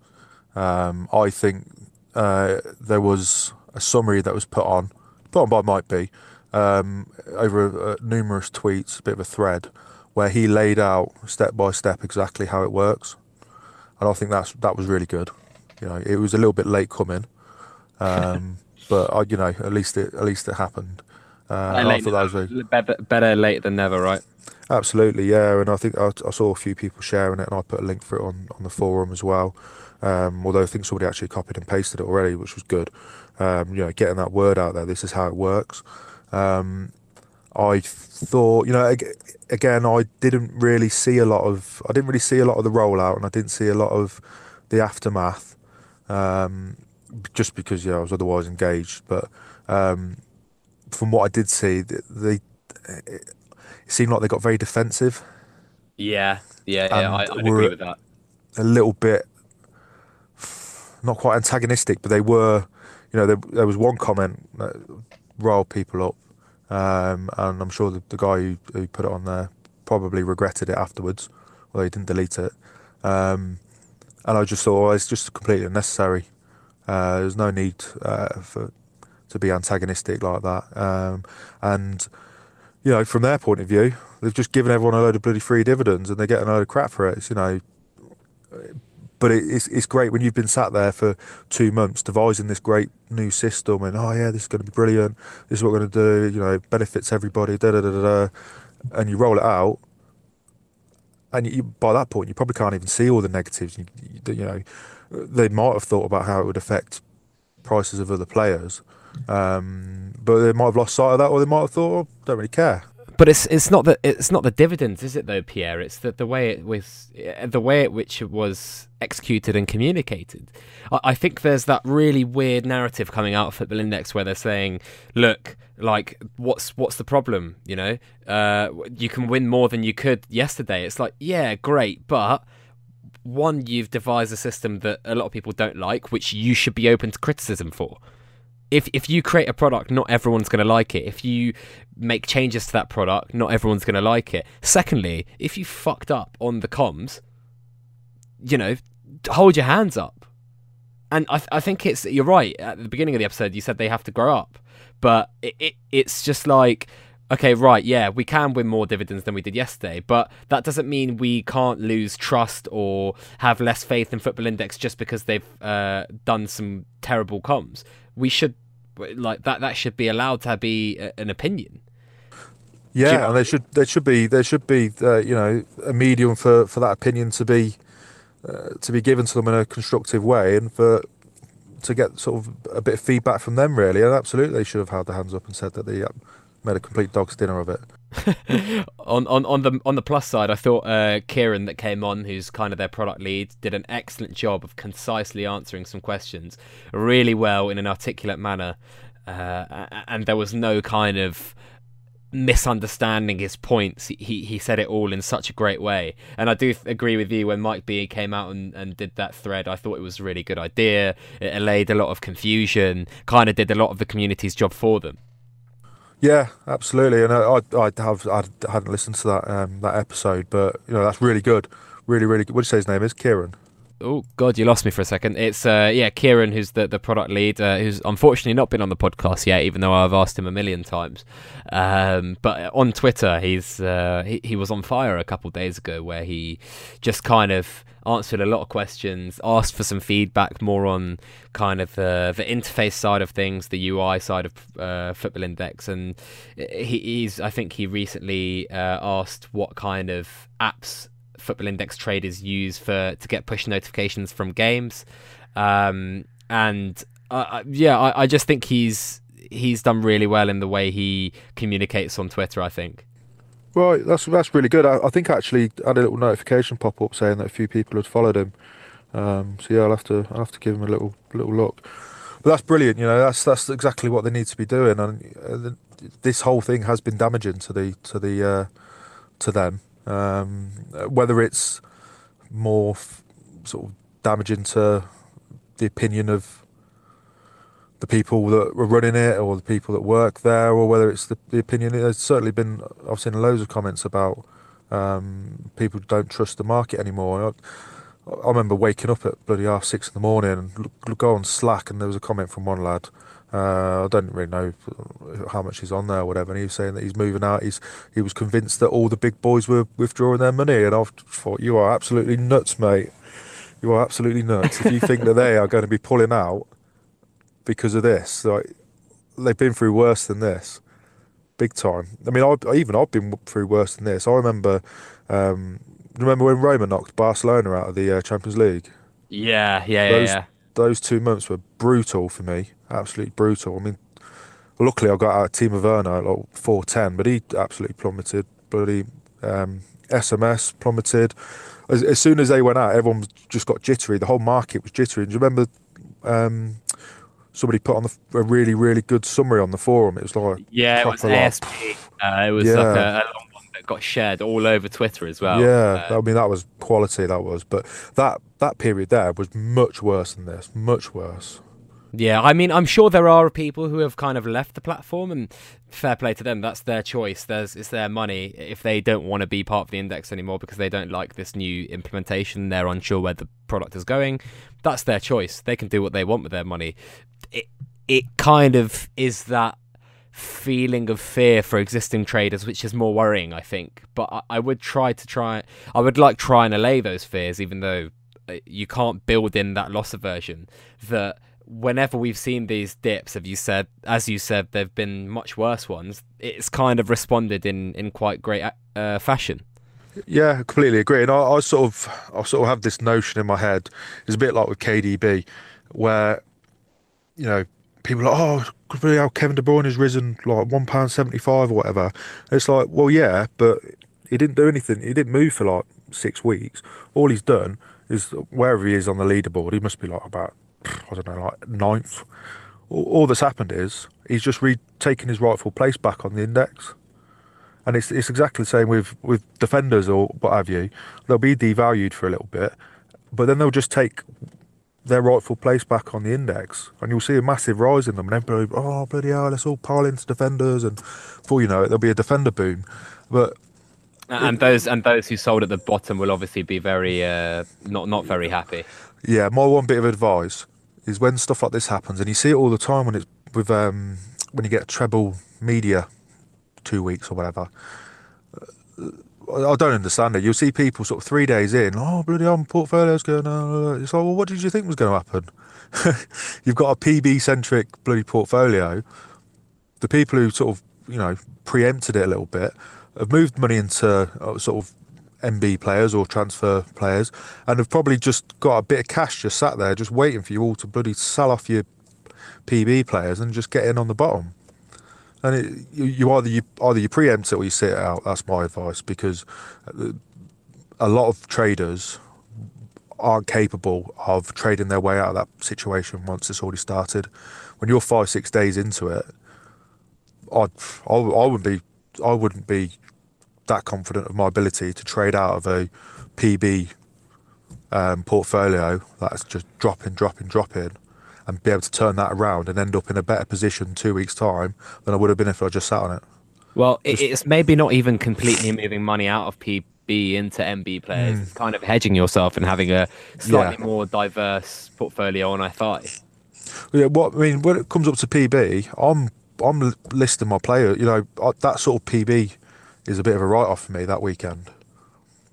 Um, I think uh, there was a summary that was put on, put on by Mike B um, over uh, numerous tweets, a bit of a thread, where he laid out step by step exactly how it works, and I think that's that was really good. You know, it was a little bit late coming, [LAUGHS] um, but I, you know, at least it at least it happened. Uh, I thought that was very... better, better late than never, right? Absolutely, yeah. And I think I, I, saw a few people sharing it, and I put a link for it on, on the forum as well. Um, although I think somebody actually copied and pasted it already, which was good. Um, you know, getting that word out there. This is how it works. Um, I thought, you know, again, I didn't really see a lot of, I didn't really see a lot of the rollout, and I didn't see a lot of the aftermath, um, just because yeah, I was otherwise engaged. But um, from what I did see, they, it seemed like they got very defensive. Yeah, yeah, yeah. I, I agree with that. A little bit, not quite antagonistic, but they were. You know, there, there was one comment that riled people up um, and I'm sure the, the guy who, who, put it on there probably regretted it afterwards, although he didn't delete it. Um, and I just thought, well, it's just completely unnecessary. Uh, there's no need uh, for to be antagonistic like that. Um, and you know, from their point of view, they've just given everyone a load of bloody free dividends, and they're getting a load of crap for it. It's, you know, but it, it's it's great when you've been sat there for two months devising this great new system and oh yeah this is going to be brilliant this is what we're going to do you know benefits everybody da da da da and you roll it out and you, by that point you probably can't even see all the negatives you, you know they might have thought about how it would affect prices of other players um, but they might have lost sight of that or they might have thought oh, don't really care but it's it's not the it's not the dividends, is it though, Pierre? It's the the way it was the way at which it was executed and communicated. I, I think there's that really weird narrative coming out of Football Index where they're saying, "Look, like what's what's the problem? You know, uh, you can win more than you could yesterday." It's like, yeah, great, but one, you've devised a system that a lot of people don't like, which you should be open to criticism for if if you create a product, not everyone's going to like it. If you make changes to that product, not everyone's going to like it. Secondly, if you fucked up on the comms, you know, hold your hands up. And I, th- I think it's you're right. At the beginning of the episode, you said they have to grow up, but it, it it's just like okay, right, yeah, we can win more dividends than we did yesterday, but that doesn't mean we can't lose trust or have less faith in Football Index just because they've uh, done some terrible comms. We should like that that should be allowed to be a, an opinion. Yeah, you know? and there should there should be there should be uh, you know a medium for, for that opinion to be uh, to be given to them in a constructive way, and for to get sort of a bit of feedback from them. Really, and absolutely, they should have had their hands up and said that they uh, made a complete dog's dinner of it. [LAUGHS] on on on the on the plus side, I thought uh, Kieran that came on, who's kind of their product lead, did an excellent job of concisely answering some questions really well in an articulate manner, uh, and there was no kind of misunderstanding his points. He he said it all in such a great way, and I do th- agree with you when Mike B came out and, and did that thread. I thought it was a really good idea. It allayed a lot of confusion, kind of did a lot of the community's job for them. Yeah, absolutely. And I, I, have, I hadn't listened to that um, that episode, but you know that's really good, really, really good. What do you say his name is? Kieran. Oh God, you lost me for a second. It's uh, yeah, Kieran, who's the, the product lead, uh, who's unfortunately not been on the podcast yet, even though I've asked him a million times. Um, but on Twitter, he's uh, he, he was on fire a couple days ago, where he just kind of answered a lot of questions, asked for some feedback more on kind of the the interface side of things, the UI side of uh, Football Index, and he, he's I think he recently uh, asked what kind of apps Football Index traders use for to get push notifications from games, um, and uh, yeah, I, I just think he's he's done really well in the way he communicates on Twitter. I think. Right, that's that's really good. I, I think actually had a little notification pop up saying that a few people had followed him. Um, so yeah, I'll have to I'll have to give him a little little look. But that's brilliant. You know, that's that's exactly what they need to be doing. And uh, this whole thing has been damaging to the to the uh, to them. Um, whether it's more f- sort of damaging to the opinion of the people that were running it or the people that work there, or whether it's the, the opinion. There's certainly been I've seen loads of comments about um, people don't trust the market anymore. I, I, remember waking up at bloody half six in the morning and go on Slack, and there was a comment from one lad. Uh, I don't really know how much he's on there or whatever. And he was saying that he's moving out. He's he was convinced that all the big boys were withdrawing their money, and I thought you are absolutely nuts, mate. You are absolutely nuts if you think that they are going to be pulling out because of this. Like they've been through worse than this, big time. I mean, I, even I've been through worse than this. I remember, um, remember when Roma knocked Barcelona out of the uh, Champions League. Yeah, yeah, those, yeah. Those two months were brutal for me, absolutely brutal. I mean, luckily I got out of Timo Werner at like four ten, but he absolutely plummeted. Bloody um, SMS plummeted. As, as, soon as they went out, everyone just got jittery. The whole market was jittery. Do you remember? Um, somebody put on the, a really really good summary on the forum. It was like yeah, it was ASP. Uh, it was yeah. like a, a, long one that got shared all over Twitter as well. Yeah, uh, I mean that was quality. That was, but that that period there was much worse than this. Much worse. Yeah, I mean, I'm sure there are people who have kind of left the platform, and fair play to them. That's their choice. There's it's their money. If they don't want to be part of the index anymore because they don't like this new implementation, they're unsure where the product is going. That's their choice. They can do what they want with their money it it kind of is that feeling of fear for existing traders, which is more worrying, I think. But I, I, would try to try, I would like try and allay those fears, even though you can't build in that loss aversion. That whenever we've seen these dips, have you said, as you said, there've been much worse ones. It's kind of responded in in quite great uh, fashion. Yeah, completely agree. And I, I sort of, I sort of have this notion in my head. It's a bit like with KDB, where you know, people are like, oh, really how Kevin De Bruyne has risen like one pound seventy five or whatever. It's like, well, yeah, but he didn't do anything. He didn't move for like six weeks. All he's done is wherever he is on the leaderboard, he must be like about I don't know, like ninth. All, all that's happened is he's just retaken his rightful place back on the index. And it's it's exactly the same with, with defenders or what have you. They'll be devalued for a little bit, but then they'll just take their rightful place back on the index, and you'll see a massive rise in them. And everybody, oh bloody hell, let's all pile into defenders, and before you know it, there'll be a defender boom. But and those and those who sold at the bottom will obviously be very uh, not not very happy. Yeah, my one bit of advice is when stuff like this happens, and you see it all the time when it's with um, when you get treble media, two weeks or whatever. I don't understand it. You'll see people sort of three days in, oh bloody hell, portfolio's going. Uh, it's like, well, what did you think was going to happen? [LAUGHS] You've got a PB centric bloody portfolio. The people who sort of you know preempted it a little bit have moved money into uh, sort of MB players or transfer players, and have probably just got a bit of cash just sat there, just waiting for you all to bloody sell off your PB players and just get in on the bottom and it, you, you, either you either you preempt it or you sit it out. That's my advice because a lot of traders aren't capable of trading their way out of that situation once it's already started. When you're five six days into it, I'd, I I wouldn't be I wouldn't be that confident of my ability to trade out of a PB um, portfolio that's just dropping, dropping, dropping and be able to turn that around and end up in a better position two weeks' time than I would have been if I just sat on it. Well, just... it's maybe not even completely moving money out of PB into MB players. Mm. It's kind of hedging yourself and having a slightly yeah. more diverse portfolio on FI. Yeah, what I mean when it comes up to PB, I'm I'm listing my player. You know that sort of PB is a bit of a write off for me that weekend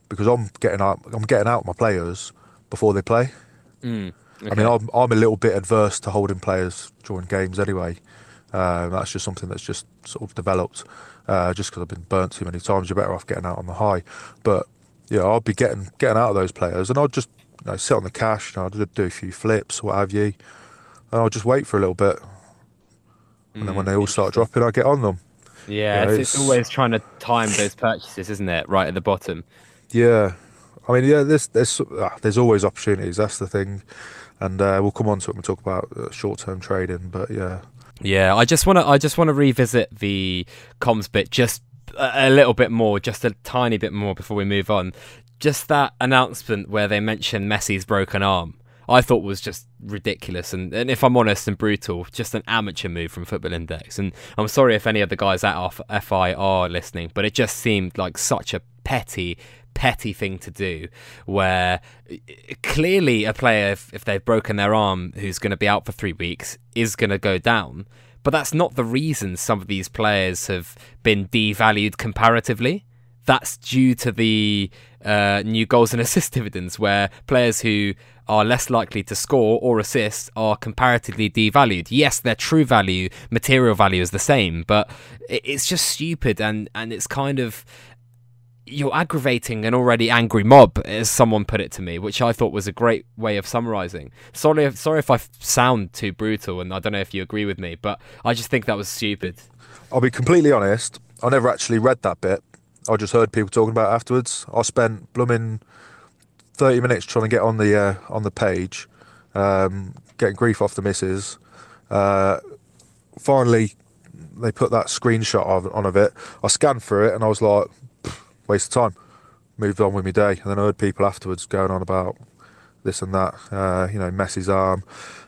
because I'm getting out I'm getting out my players before they play. Mm. Okay. I mean, I'm, I'm a little bit adverse to holding players during games anyway. Uh, that's just something that's just sort of developed. Uh, just because I've been burnt too many times, you're better off getting out on the high. But yeah, I'll be getting getting out of those players, and I'll just you know, sit on the cash. You know, I'll do a few flips, what have you. and I'll just wait for a little bit, and then when Mm, they all start dropping, I get on them. Yeah, Yeah, it's, it's it's- always trying to time those purchases, isn't it? Right at the bottom. Yeah, I mean, yeah, there's there's ah, there's always opportunities. That's the thing, and uh, we'll come on to it we talk about uh, short-term trading. But yeah, Yeah, I just want to I just want to revisit the comms bit just a, a little bit more, just a tiny bit more before we move on. Just that announcement where they mentioned Messi's broken arm. I thought was just ridiculous and, and if I'm honest and brutal, just an amateur move from Football Index. And I'm sorry if any of the guys at FI are listening, but it just seemed like such a petty, petty thing to do where uh, clearly a player, if, if they've broken their arm, who's going to be out for three weeks, is going to go down. But that's not the reason some of these players have been devalued comparatively. That's due to the uh, new goals and [LAUGHS] assist dividends, where players who are less likely to score or assist are comparatively devalued. Yes, their true value, material value is the same, but it's just stupid and, and it's kind of you're aggravating an already angry mob, as someone put it to me, which I thought was a great way of summarizing. Sorry, if, sorry if I sound too brutal, and I don't know if you agree with me, but I just think that was stupid. I'll be completely honest. I never actually read that bit. I just heard people talking about it afterwards. I spent blooming thirty minutes trying to get on the uh, on the page, um, getting grief off the misses. Uh, finally, they put that screenshot of, on of it. I scanned through it and I was like, waste of time. Moved on with my day, and then I heard people afterwards going on about this and that. Uh, you know, Messi's arm,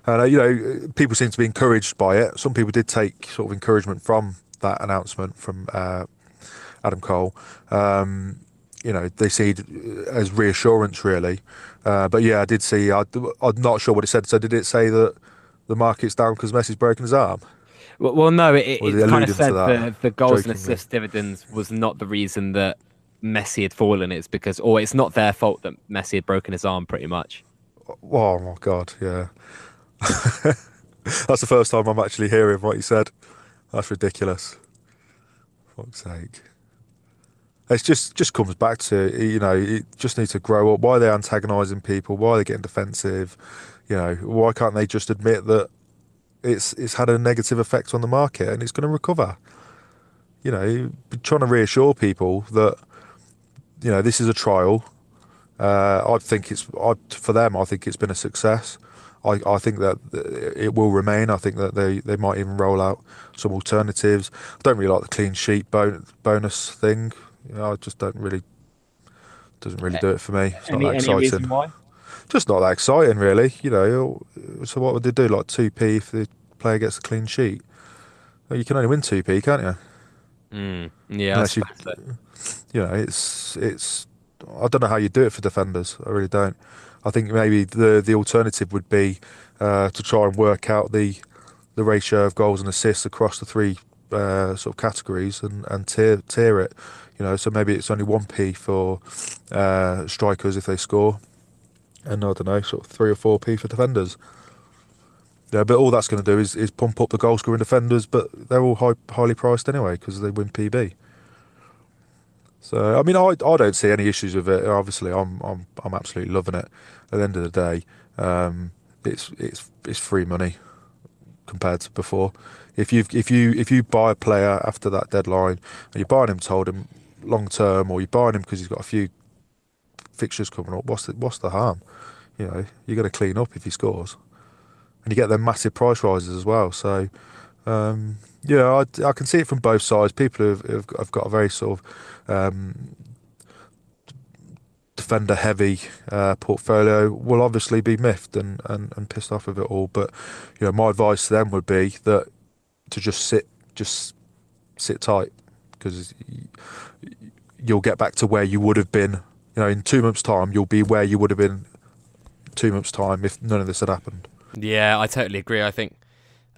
and uh, you know, people seem to be encouraged by it. Some people did take sort of encouragement from that announcement from uh, Adam Cole. Um, you know, they see it as reassurance, really. Uh, but yeah, I did see. I, I'm not sure what it said. So did it say that the market's down because Messi's broken his arm? Well, well no, it, it kind of said that, the, the goals and jokingly? assist dividends was not the reason that Messi had fallen. It's because, or it's not their fault that Messi had broken his arm, pretty much. Oh my god, yeah. [LAUGHS] That's the first time I'm actually hearing what he said. That's ridiculous. Fuck's sake. It's just just comes back to you know it just needs to grow up. Why are they antagonising people? Why are they getting defensive? You know why can't they just admit that it's it's had a negative effect on the market and it's going to recover? You know, trying to reassure people that you know this is a trial. Uh, I think it's I, for them. I think it's been a success. I, I think that it will remain. I think that they, they might even roll out some alternatives. I don't really like the clean sheet bonus thing. You know, I just don't really doesn't really do it for me. It's not that exciting. why? Just not that exciting, really. You know. So what would they do? Like two p if the player gets a clean sheet? Well, you can only win two p, can't you? Mm, yeah, Unless that's you- you know, it's it's. I don't know how you do it for defenders. I really don't. I think maybe the the alternative would be uh, to try and work out the the ratio of goals and assists across the three uh, sort of categories and and tier tier it. You know, so maybe it's only one p for uh, strikers if they score, and I don't know, sort of three or four p for defenders. Yeah, but all that's going to do is, is pump up the goal scoring defenders, but they're all high, highly priced anyway because they win PB. So I mean, I I don't see any issues with it. Obviously, I'm I'm I'm absolutely loving it. At the end of the day, um, it's it's it's free money compared to before. If you if you if you buy a player after that deadline and you're buying him to hold him long term, or you're buying him because he's got a few fixtures coming up, what's the what's the harm? You know, you're going to clean up if he scores, and you get them massive price rises as well. So. Um, yeah, I, I can see it from both sides. People have, have, have got a very sort of um, defender heavy uh, portfolio will obviously be miffed and, and, and pissed off with it all. But you know, my advice to them would be that to just sit just sit tight because you'll get back to where you would have been. You know, in two months' time, you'll be where you would have been two months' time if none of this had happened. Yeah, I totally agree. I think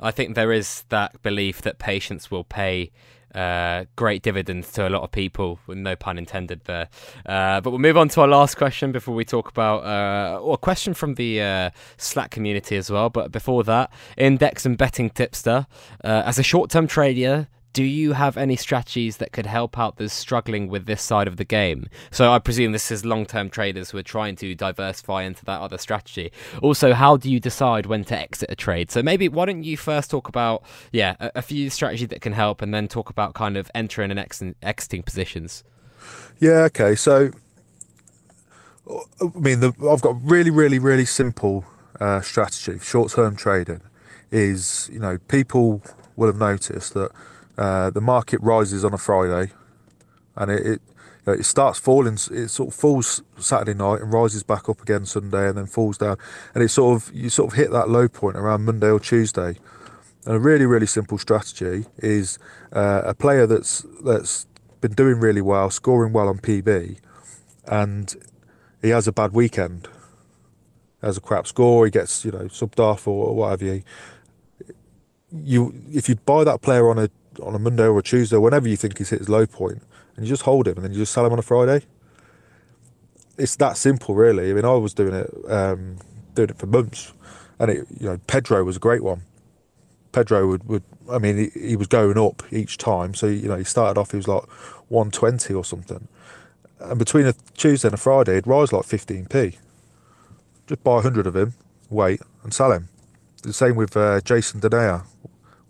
I think there is that belief that patience will pay uh, great dividends to a lot of people, with no pun intended there. Uh, but we'll move on to our last question before we talk about uh, a question from the uh, Slack community as well. But before that, index and betting tipster, uh, as a short-term trader. Do you have any strategies that could help out those struggling with this side of the game? So I presume this is long-term traders who are trying to diversify into that other strategy. Also, how do you decide when to exit a trade? So maybe why don't you first talk about yeah a, a few strategies that can help, and then talk about kind of entering and exiting positions. Yeah. Okay. So I mean, the, I've got really, really, really simple uh, strategy. Short-term trading is, you know, people will have noticed that uh, the market rises on a Friday, and it, it, it starts falling. It sort of falls Saturday night and rises back up again Sunday, and then falls down. And it sort of you sort of hit that low point around Monday or Tuesday. And a really, really simple strategy is uh, a player that's that's been doing really well, scoring well on PB, and he has a bad weekend, has a crap score, he gets you know subbed off or, or whatever. You, you if you buy that player on a on a Monday or a Tuesday, whenever you think he's hit his low point, and you just hold him and then you just sell him on a Friday. It's that simple, really. I mean, I was doing it, um, doing it for months, and it, you know, Pedro was a great one. Pedro would, would I mean, he, he was going up each time. So you know, he started off, he was like 120 or something, and between a Tuesday and a Friday, he'd rise like 15p. Just buy 100 of him, wait, and sell him. The same with uh, Jason Denayer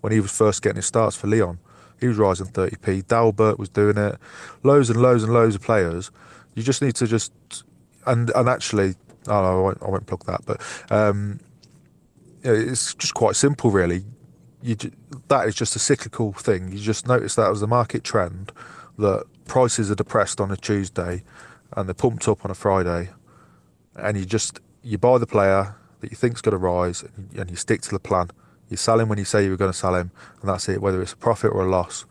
when he was first getting his starts for Leon. He was rising 30p. Dalbert was doing it. Loads and loads and loads of players. You just need to just and and actually, oh no, I won't, I won't plug that. But um, it's just quite simple, really. You that is just a cyclical thing. You just notice that as a market trend that prices are depressed on a Tuesday and they're pumped up on a Friday, and you just you buy the player that you think's going to rise and you stick to the plan. You sell him when you say you were going to sell him, and that's it. Whether it's a profit or a loss,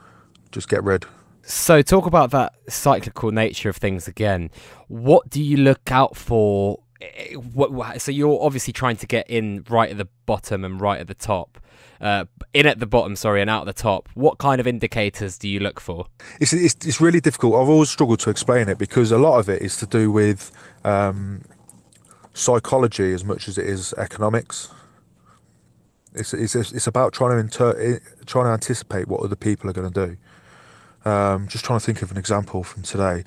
just get rid. So, talk about that cyclical nature of things again. What do you look out for? Eh, so, you're obviously trying to get in right at the bottom and right at the top uh, in at the bottom, sorry, and out at the top. What kind of indicators do you look for? It's, it's, it's really difficult. I've always struggled to explain it because a lot of it is to do with um, psychology as much as it is economics. It's, it's, it's about trying to inter- trying to anticipate what other people are going to do. Um, just trying to think of an example from today.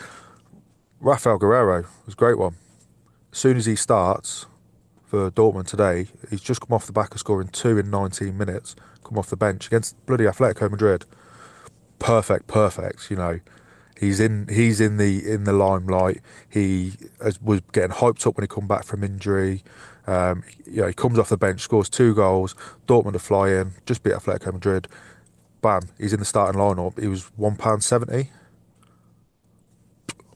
Raphaël Guerreiro was a great one. As soon as he starts, for Dortmund today. He's just come off the back of scoring two in 19 minutes, come off the bench against bloody Atletico Madrid. Perfect, perfect. You know, he's in he's in the in the limelight. He was getting hyped up when he come back from injury. Um, you know, he comes off the bench, scores two goals. Dortmund are flying, just beat Atletico Madrid. Bam, he's in the starting lineup. He was one pound seventy.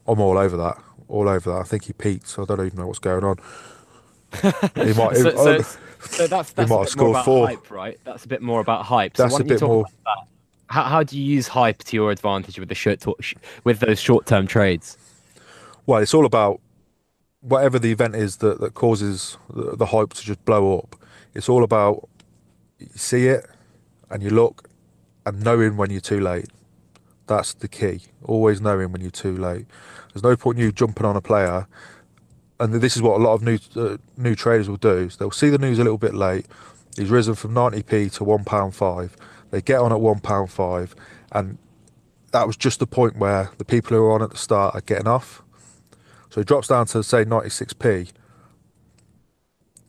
I'm all over that, all over that. I think he peaked, so I don't even know what's going on he [LAUGHS] might. so, so, so, that's [LAUGHS] that's a bit more about four. hype, right? That's a bit more about hype. That's a bit more. How, how do you use hype to your advantage with the short with those short term trades? Well, it's all about whatever the event is that, that causes the, the hype to just blow up. It's all about you see it and you look and knowing when you're too late. That's the key. Always knowing when you're too late. There's no point in you jumping on a player and this is what a lot of new uh, new traders will do. So they'll see the news a little bit late. He's risen from 90p to one pound five. They get on at one pound five, and that was just the point where the people who are on at the start are getting off. So he drops down to say 96p,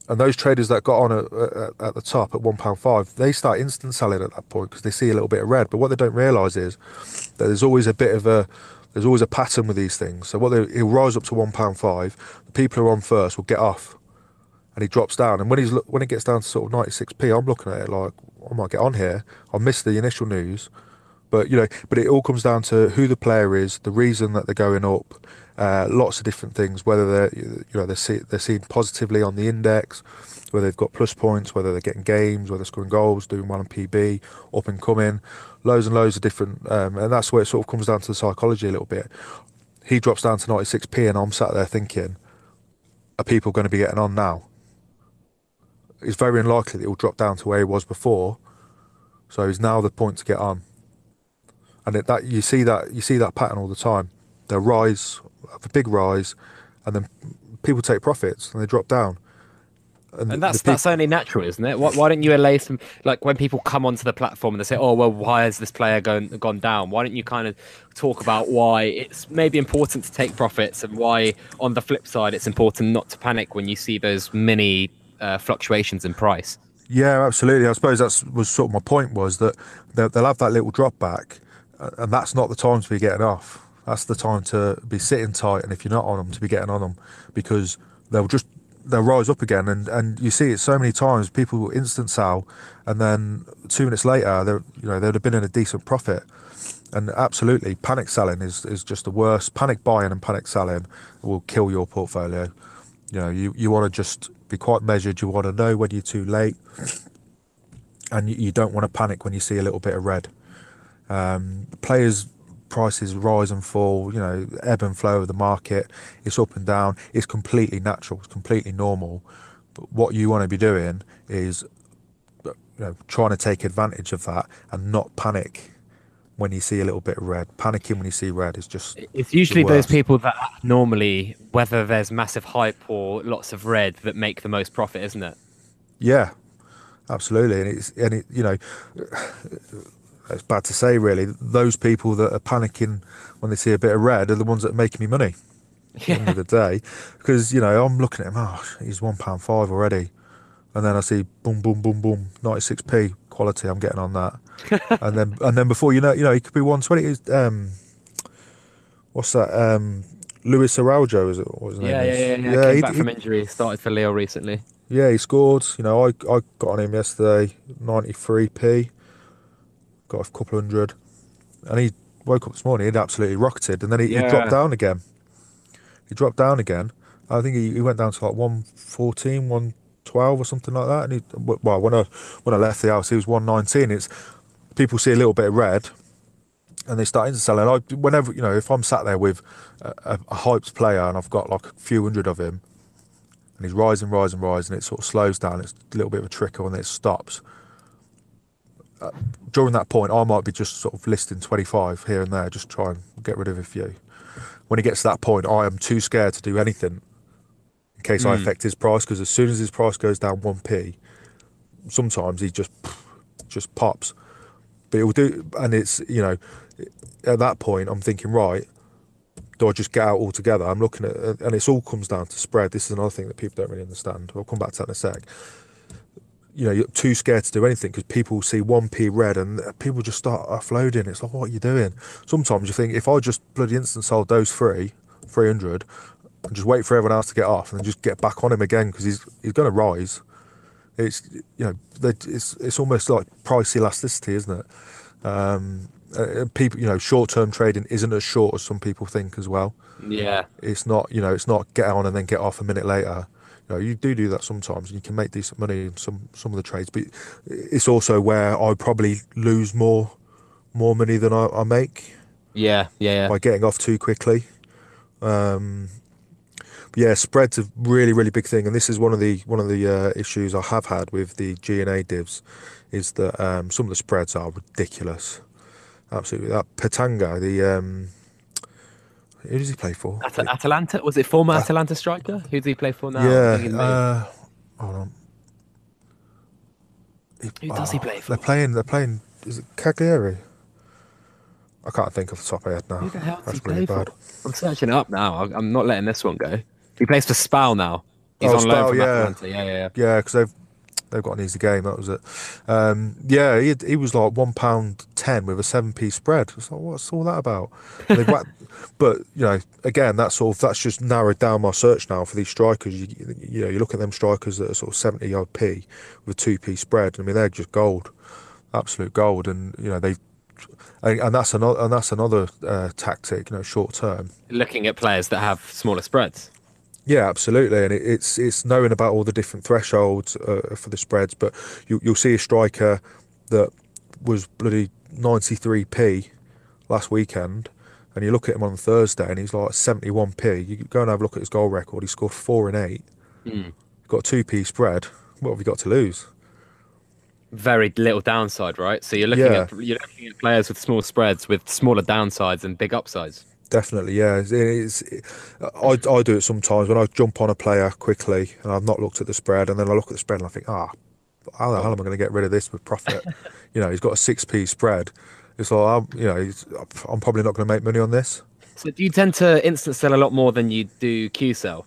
and those traders that got on at, at, at the top at one pound five, they start instant selling at that point because they see a little bit of red. But what they don't realise is that there's always a bit of a there's always a pattern with these things. So what they, he'll rise up to one pound five. The people who are on first will get off, and he drops down. And when he's when it gets down to sort of ninety six p, I'm looking at it like I might get on here. I missed the initial news, but you know, but it all comes down to who the player is, the reason that they're going up, uh, lots of different things. Whether they're you know they're see, they're seen positively on the index, whether they've got plus points, whether they're getting games, whether they're scoring goals, doing well on PB, up and coming loads and loads of different, um, and that's where it sort of comes down to the psychology a little bit. He drops down to 96p, and I'm sat there thinking, are people going to be getting on now? It's very unlikely that he'll drop down to where he was before, so he's now the point to get on. And it, that you see that you see that pattern all the time. They rise, a big rise, and then people take profits and they drop down. and that's that's only natural, isn't it? Why, why don't you allay some like when people come onto the platform and they say, "Oh, well, why has this player gone gone down?" Why don't you kind of talk about why it's maybe important to take profits and why, on the flip side, it's important not to panic when you see those mini uh, fluctuations in price? Yeah, absolutely. I suppose that's was sort of my point was that they'll, they'll have that little drop back, uh, and that's not the time to be getting off. That's the time to be sitting tight, and if you're not on them, to be getting on them because they'll just they'll rise up again, and, and you see it so many times. People will instant sell, and then two minutes later, they're you know they'd have been in a decent profit. And absolutely, panic selling is, is just the worst. Panic buying and panic selling will kill your portfolio. You know, you, you want to just be quite measured. You want to know when you're too late, and you, you don't want to panic when you see a little bit of red. Um, players prices rise and fall, you know, ebb and flow of the market. It's up and down. It's completely natural. It's completely normal. But what you want to be doing is, you know, trying to take advantage of that and not panic when you see a little bit of red. Panicking when you see red is just. It's usually those people that normally, whether there's massive hype or lots of red, that make the most profit, isn't it? Yeah, absolutely. And it's and it, you know it's bad to say really. Those people that are panicking when they see a bit of red are the ones that are making me money. Yeah. At the end of the day, because you know I'm looking at him. Oh, he's one pound five already, and then I see boom, boom, boom, boom, ninety six p quality. I'm getting on that, [LAUGHS] and then and then before you know, you know, he could be one twenty. Um, what's that? Um, Luis Araujo is it? What his name yeah, is? yeah, yeah, yeah. Came he, back he, from injury. Started for Leo recently. Yeah, he scored. You know, I I got on him yesterday, ninety three p got a couple hundred, and he woke up this morning. He'd absolutely rocketed, and then he, yeah. he dropped down again. He dropped down again. I think he, he went down to like 114, 112 or something like that. And he, well, when I when I left the house, he was 119. It's people see a little bit of red, and they start into selling. I whenever you know if I'm sat there with a, a, a hyped player and I've got like a few hundred of him, and he's rising, rising, rising, it sort of slows down. It's a little bit of a trickle, and then it stops during that point, I might be just sort of listing 25 here and there, just try and get rid of a few. When he gets to that point, I am too scared to do anything in case mm. I hmm. affect his price. Because as soon as his price goes down 1p, sometimes he just just pops. But it will do, and it's you know, at that point, I'm thinking, right, do I just get out altogether? I'm looking at, and it's all comes down to spread. This is another thing that people don't really understand. I'll come back to that in a sec you know, you're too scared to do anything because people see 1p red and people just start offloading. It's like, what are you doing? Sometimes you think, if I just bloody instant sold those three, 300, and just wait for everyone else to get off and then just get back on him again because he's he's going to rise. It's you know it's it's almost like price elasticity, isn't it? Um, uh, people, you know, short term trading isn't as short as some people think as well. Yeah, it's not. You know, it's not get on and then get off a minute later you, know, you do do that sometimes, and you can make decent money in some some of the trades. But it's also where I probably lose more more money than I, I make. Yeah, yeah, yeah, by getting off too quickly. Um, yeah, spread's a really really big thing, and this is one of the one of the uh, issues I have had with the G and A divs, is that um, some of the spreads are ridiculous. Absolutely, that Petagna, the um, who does he play for? At- Atalanta? Was it former uh, Atalanta striker? Who does he play for now? Yeah. Uh, hold on. Who does he play for? They're playing. They're playing. Is it Cagliari? I can't think of the top of my head now. Who the hell does That's he really play bad. For? I'm searching it up now. I'm not letting this one go. He plays for Spal now. He's oh, on loan from yeah. Atalanta. Yeah, yeah, yeah. Yeah, because they've they've got an easy game. That was it. Um, yeah, he, he was like one pound ten with a seven piece spread. I was like, what's all that about? But you know, again, that's sort of that's just narrowed down my search now for these strikers. You, you know, you look at them strikers that are sort of seventy odd p with a two p spread. I mean, they're just gold, absolute gold, and you know they. And that's another, and that's another uh, tactic, you know, short term. Looking at players that have smaller spreads. Yeah, absolutely, and it, it's it's knowing about all the different thresholds uh, for the spreads. But you, you'll see a striker that was bloody ninety three p last weekend, and you look at him on Thursday, and he's like seventy one p. You go and have a look at his goal record. He scored four and eight. Mm. Got two p spread. What have you got to lose? Very little downside, right? So you're looking yeah. at you're looking at players with small spreads with smaller downsides and big upsides. Definitely, yeah. It's, it's, I, I do it sometimes when I jump on a player quickly and I've not looked at the spread, and then I look at the spread and I think, ah, how the hell am I going to get rid of this with profit? [LAUGHS] you know, he's got a six p spread. It's like, I'm, you know, I'm probably not going to make money on this. So, do you tend to instant sell a lot more than you do Q sell?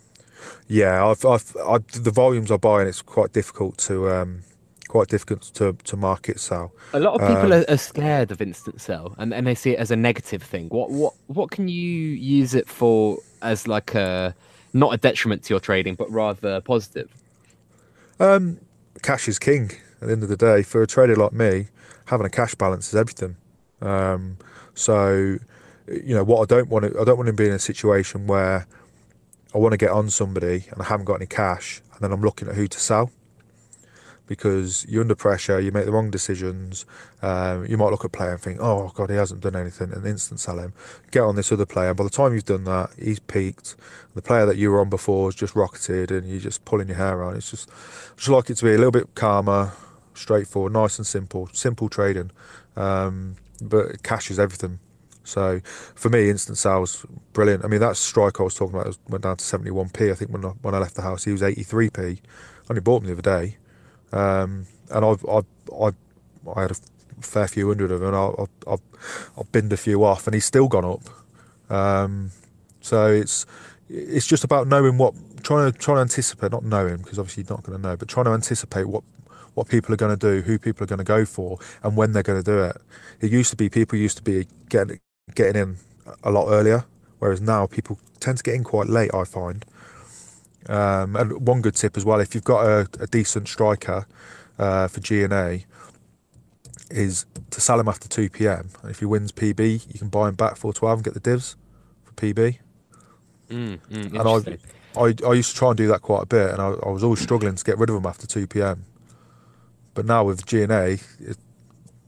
Yeah, I've, I've, I, the volumes I buy, and it's quite difficult to um, quite difficult to, to market sell. A lot of people um, are, are, scared of instant sell and, and they see it as a negative thing. What what what can you use it for as like a not a detriment to your trading, but rather positive? Um, cash is king at the end of the day. For a trader like me, having a cash balance is everything. Um, so, you know, what I don't want to, I don't want to be in a situation where I want to get on somebody and I haven't got any cash, and then I'm looking at who to sell because you're under pressure, you make the wrong decisions. Um, you might look at a player and think, oh, God, he hasn't done anything, and instant sell him. Get on this other player. By the time you've done that, he's peaked. The player that you were on before has just rocketed, and you're just pulling your hair out. It's just, I just like it to be a little bit calmer, straightforward, nice and simple, simple trading. Um, but cash is everything. So for me, instant sales, brilliant. I mean, that strike I was talking about went down to 71p. I think when I, when I left the house, he was 83p. I only bought him the other day. Um, and I've, I've, I've, I had a fair few hundred of them, and I've, I've, I've binned a few off, and he's still gone up. Um, so it's it's just about knowing what trying to trying to anticipate, not knowing because obviously you're not going to know, but trying to anticipate what what people are going to do, who people are going to go for, and when they're going to do it. It used to be people used to be getting getting in a lot earlier, whereas now people tend to get in quite late. I find. Um, and one good tip as well, if you've got a, a decent striker uh, for G&A, is to sell him after 2 p.m. And if he wins PB, you can buy him back for 12 and get the divs for PB. Mm, mm, and I, I, I used to try and do that quite a bit, and I, I was always struggling to get rid of him after 2 p.m. But now with G&A,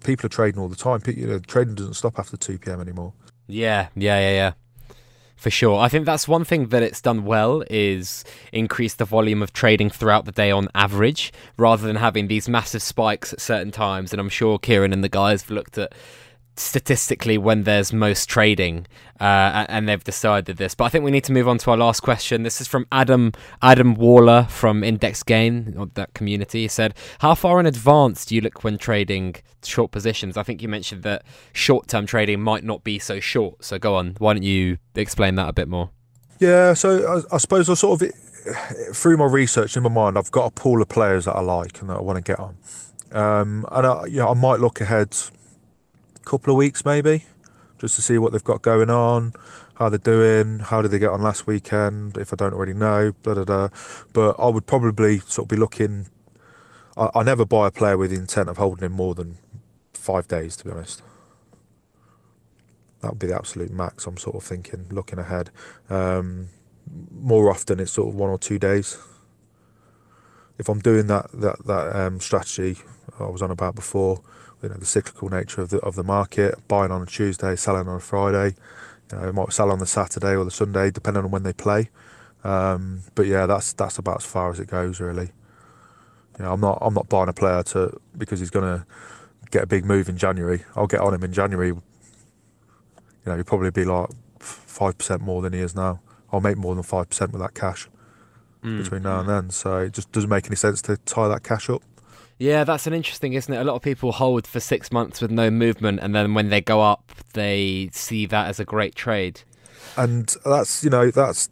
people are trading all the time. You know, trading doesn't stop after 2 p.m. anymore. Yeah, yeah, yeah, yeah for sure. I think that's one thing that it's done well is increase the volume of trading throughout the day on average, rather than having these massive spikes at certain times. And I'm sure Kieran and the guys have looked at statistically when there's most trading, uh, and they've decided this. But I think we need to move on to our last question. This is from Adam Adam Waller from Index Gain, that community. He said, "How far in advance do you look when trading short positions?" I think you mentioned that short-term trading might not be so short. So go on. Why don't you explain that a bit more? Yeah. So I, I suppose I sort of through my research in my mind, I've got a pool of players that I like and that I want to get on. Um, and I, you know, I might look ahead couple of weeks maybe, just to see what they've got going on, how they're doing, how did they get on last weekend, if I don't already know, da da da. But I would probably sort of be looking. I, I never buy a player with the intent of holding him more than five days, to be honest. That would be the absolute max. I'm sort of thinking, looking ahead. Um, more often, it's sort of one or two days. If I'm doing that that that um, strategy I was on about before, you know the cyclical nature of the of the market. Buying on a Tuesday, selling on a Friday. You know, it might sell on the Saturday or the Sunday, depending on when they play. Um, but yeah, that's that's about as far as it goes, really. You know, I'm not I'm not buying a player to because he's going to get a big move in January. I'll get on him in January. You know, he'll probably be like five percent more than he is now. I'll make more than five percent with that cash mm. between now and then. So it just doesn't make any sense to tie that cash up. Yeah, that's an interesting, isn't it? A lot of people hold for six months with no movement, and then when they go up, they see that as a great trade. And that's you know that's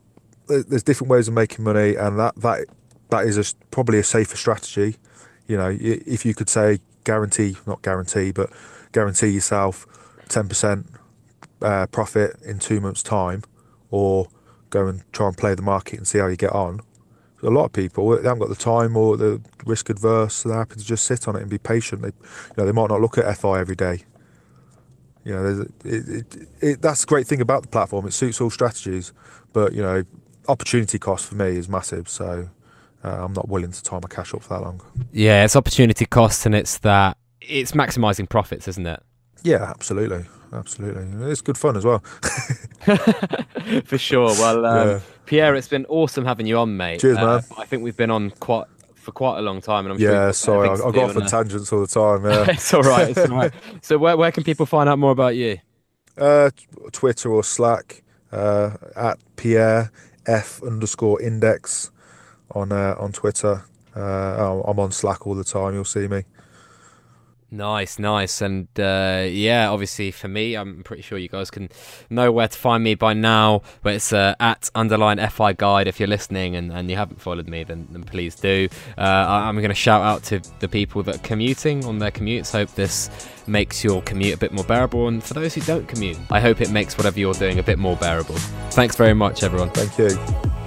there's different ways of making money, and that that that is a, probably a safer strategy. You know, if you could say guarantee, not guarantee, but guarantee yourself ten percent uh, profit in two months' time, or go and try and play the market and see how you get on a lot of people they haven't got the time or the risk adverse, so they're happy to just sit on it and be patient. They, you know, they might not look at FI every day. You know, it, it, it, that's the great thing about the platform. It suits all strategies, but you know, opportunity cost for me is massive. So uh, I'm not willing to tie my cash up for that long. Yeah, it's opportunity cost, and it's that it's maximising profits, isn't it? Yeah, absolutely, absolutely. It's good fun as well. [LAUGHS] for sure. Well, um, yeah. Pierre, it's been awesome having you on, mate. Cheers, uh, man. I think we've been on quite for quite a long time, and I'm yeah. Sure sorry, I, I got off on tangents all the time. Yeah, [LAUGHS] it's all right. It's all right. [LAUGHS] So, where where can people find out more about you? Uh, Twitter or Slack. uh, at Pierre F underscore index on uh, on Twitter. Uh, I'm on Slack all the time. You'll see me. Nice, nice, and uh, yeah, obviously for me, I'm pretty sure you guys can know where to find me by now. But it's uh, at underline fi guide if you're listening and, and you haven't followed me, then, then please do. Uh, I'm going to shout out to the people that are commuting on their commutes. Hope this makes your commute a bit more bearable, and for those who don't commute, I hope it makes whatever you're doing a bit more bearable. Thanks very much, everyone. Thank you.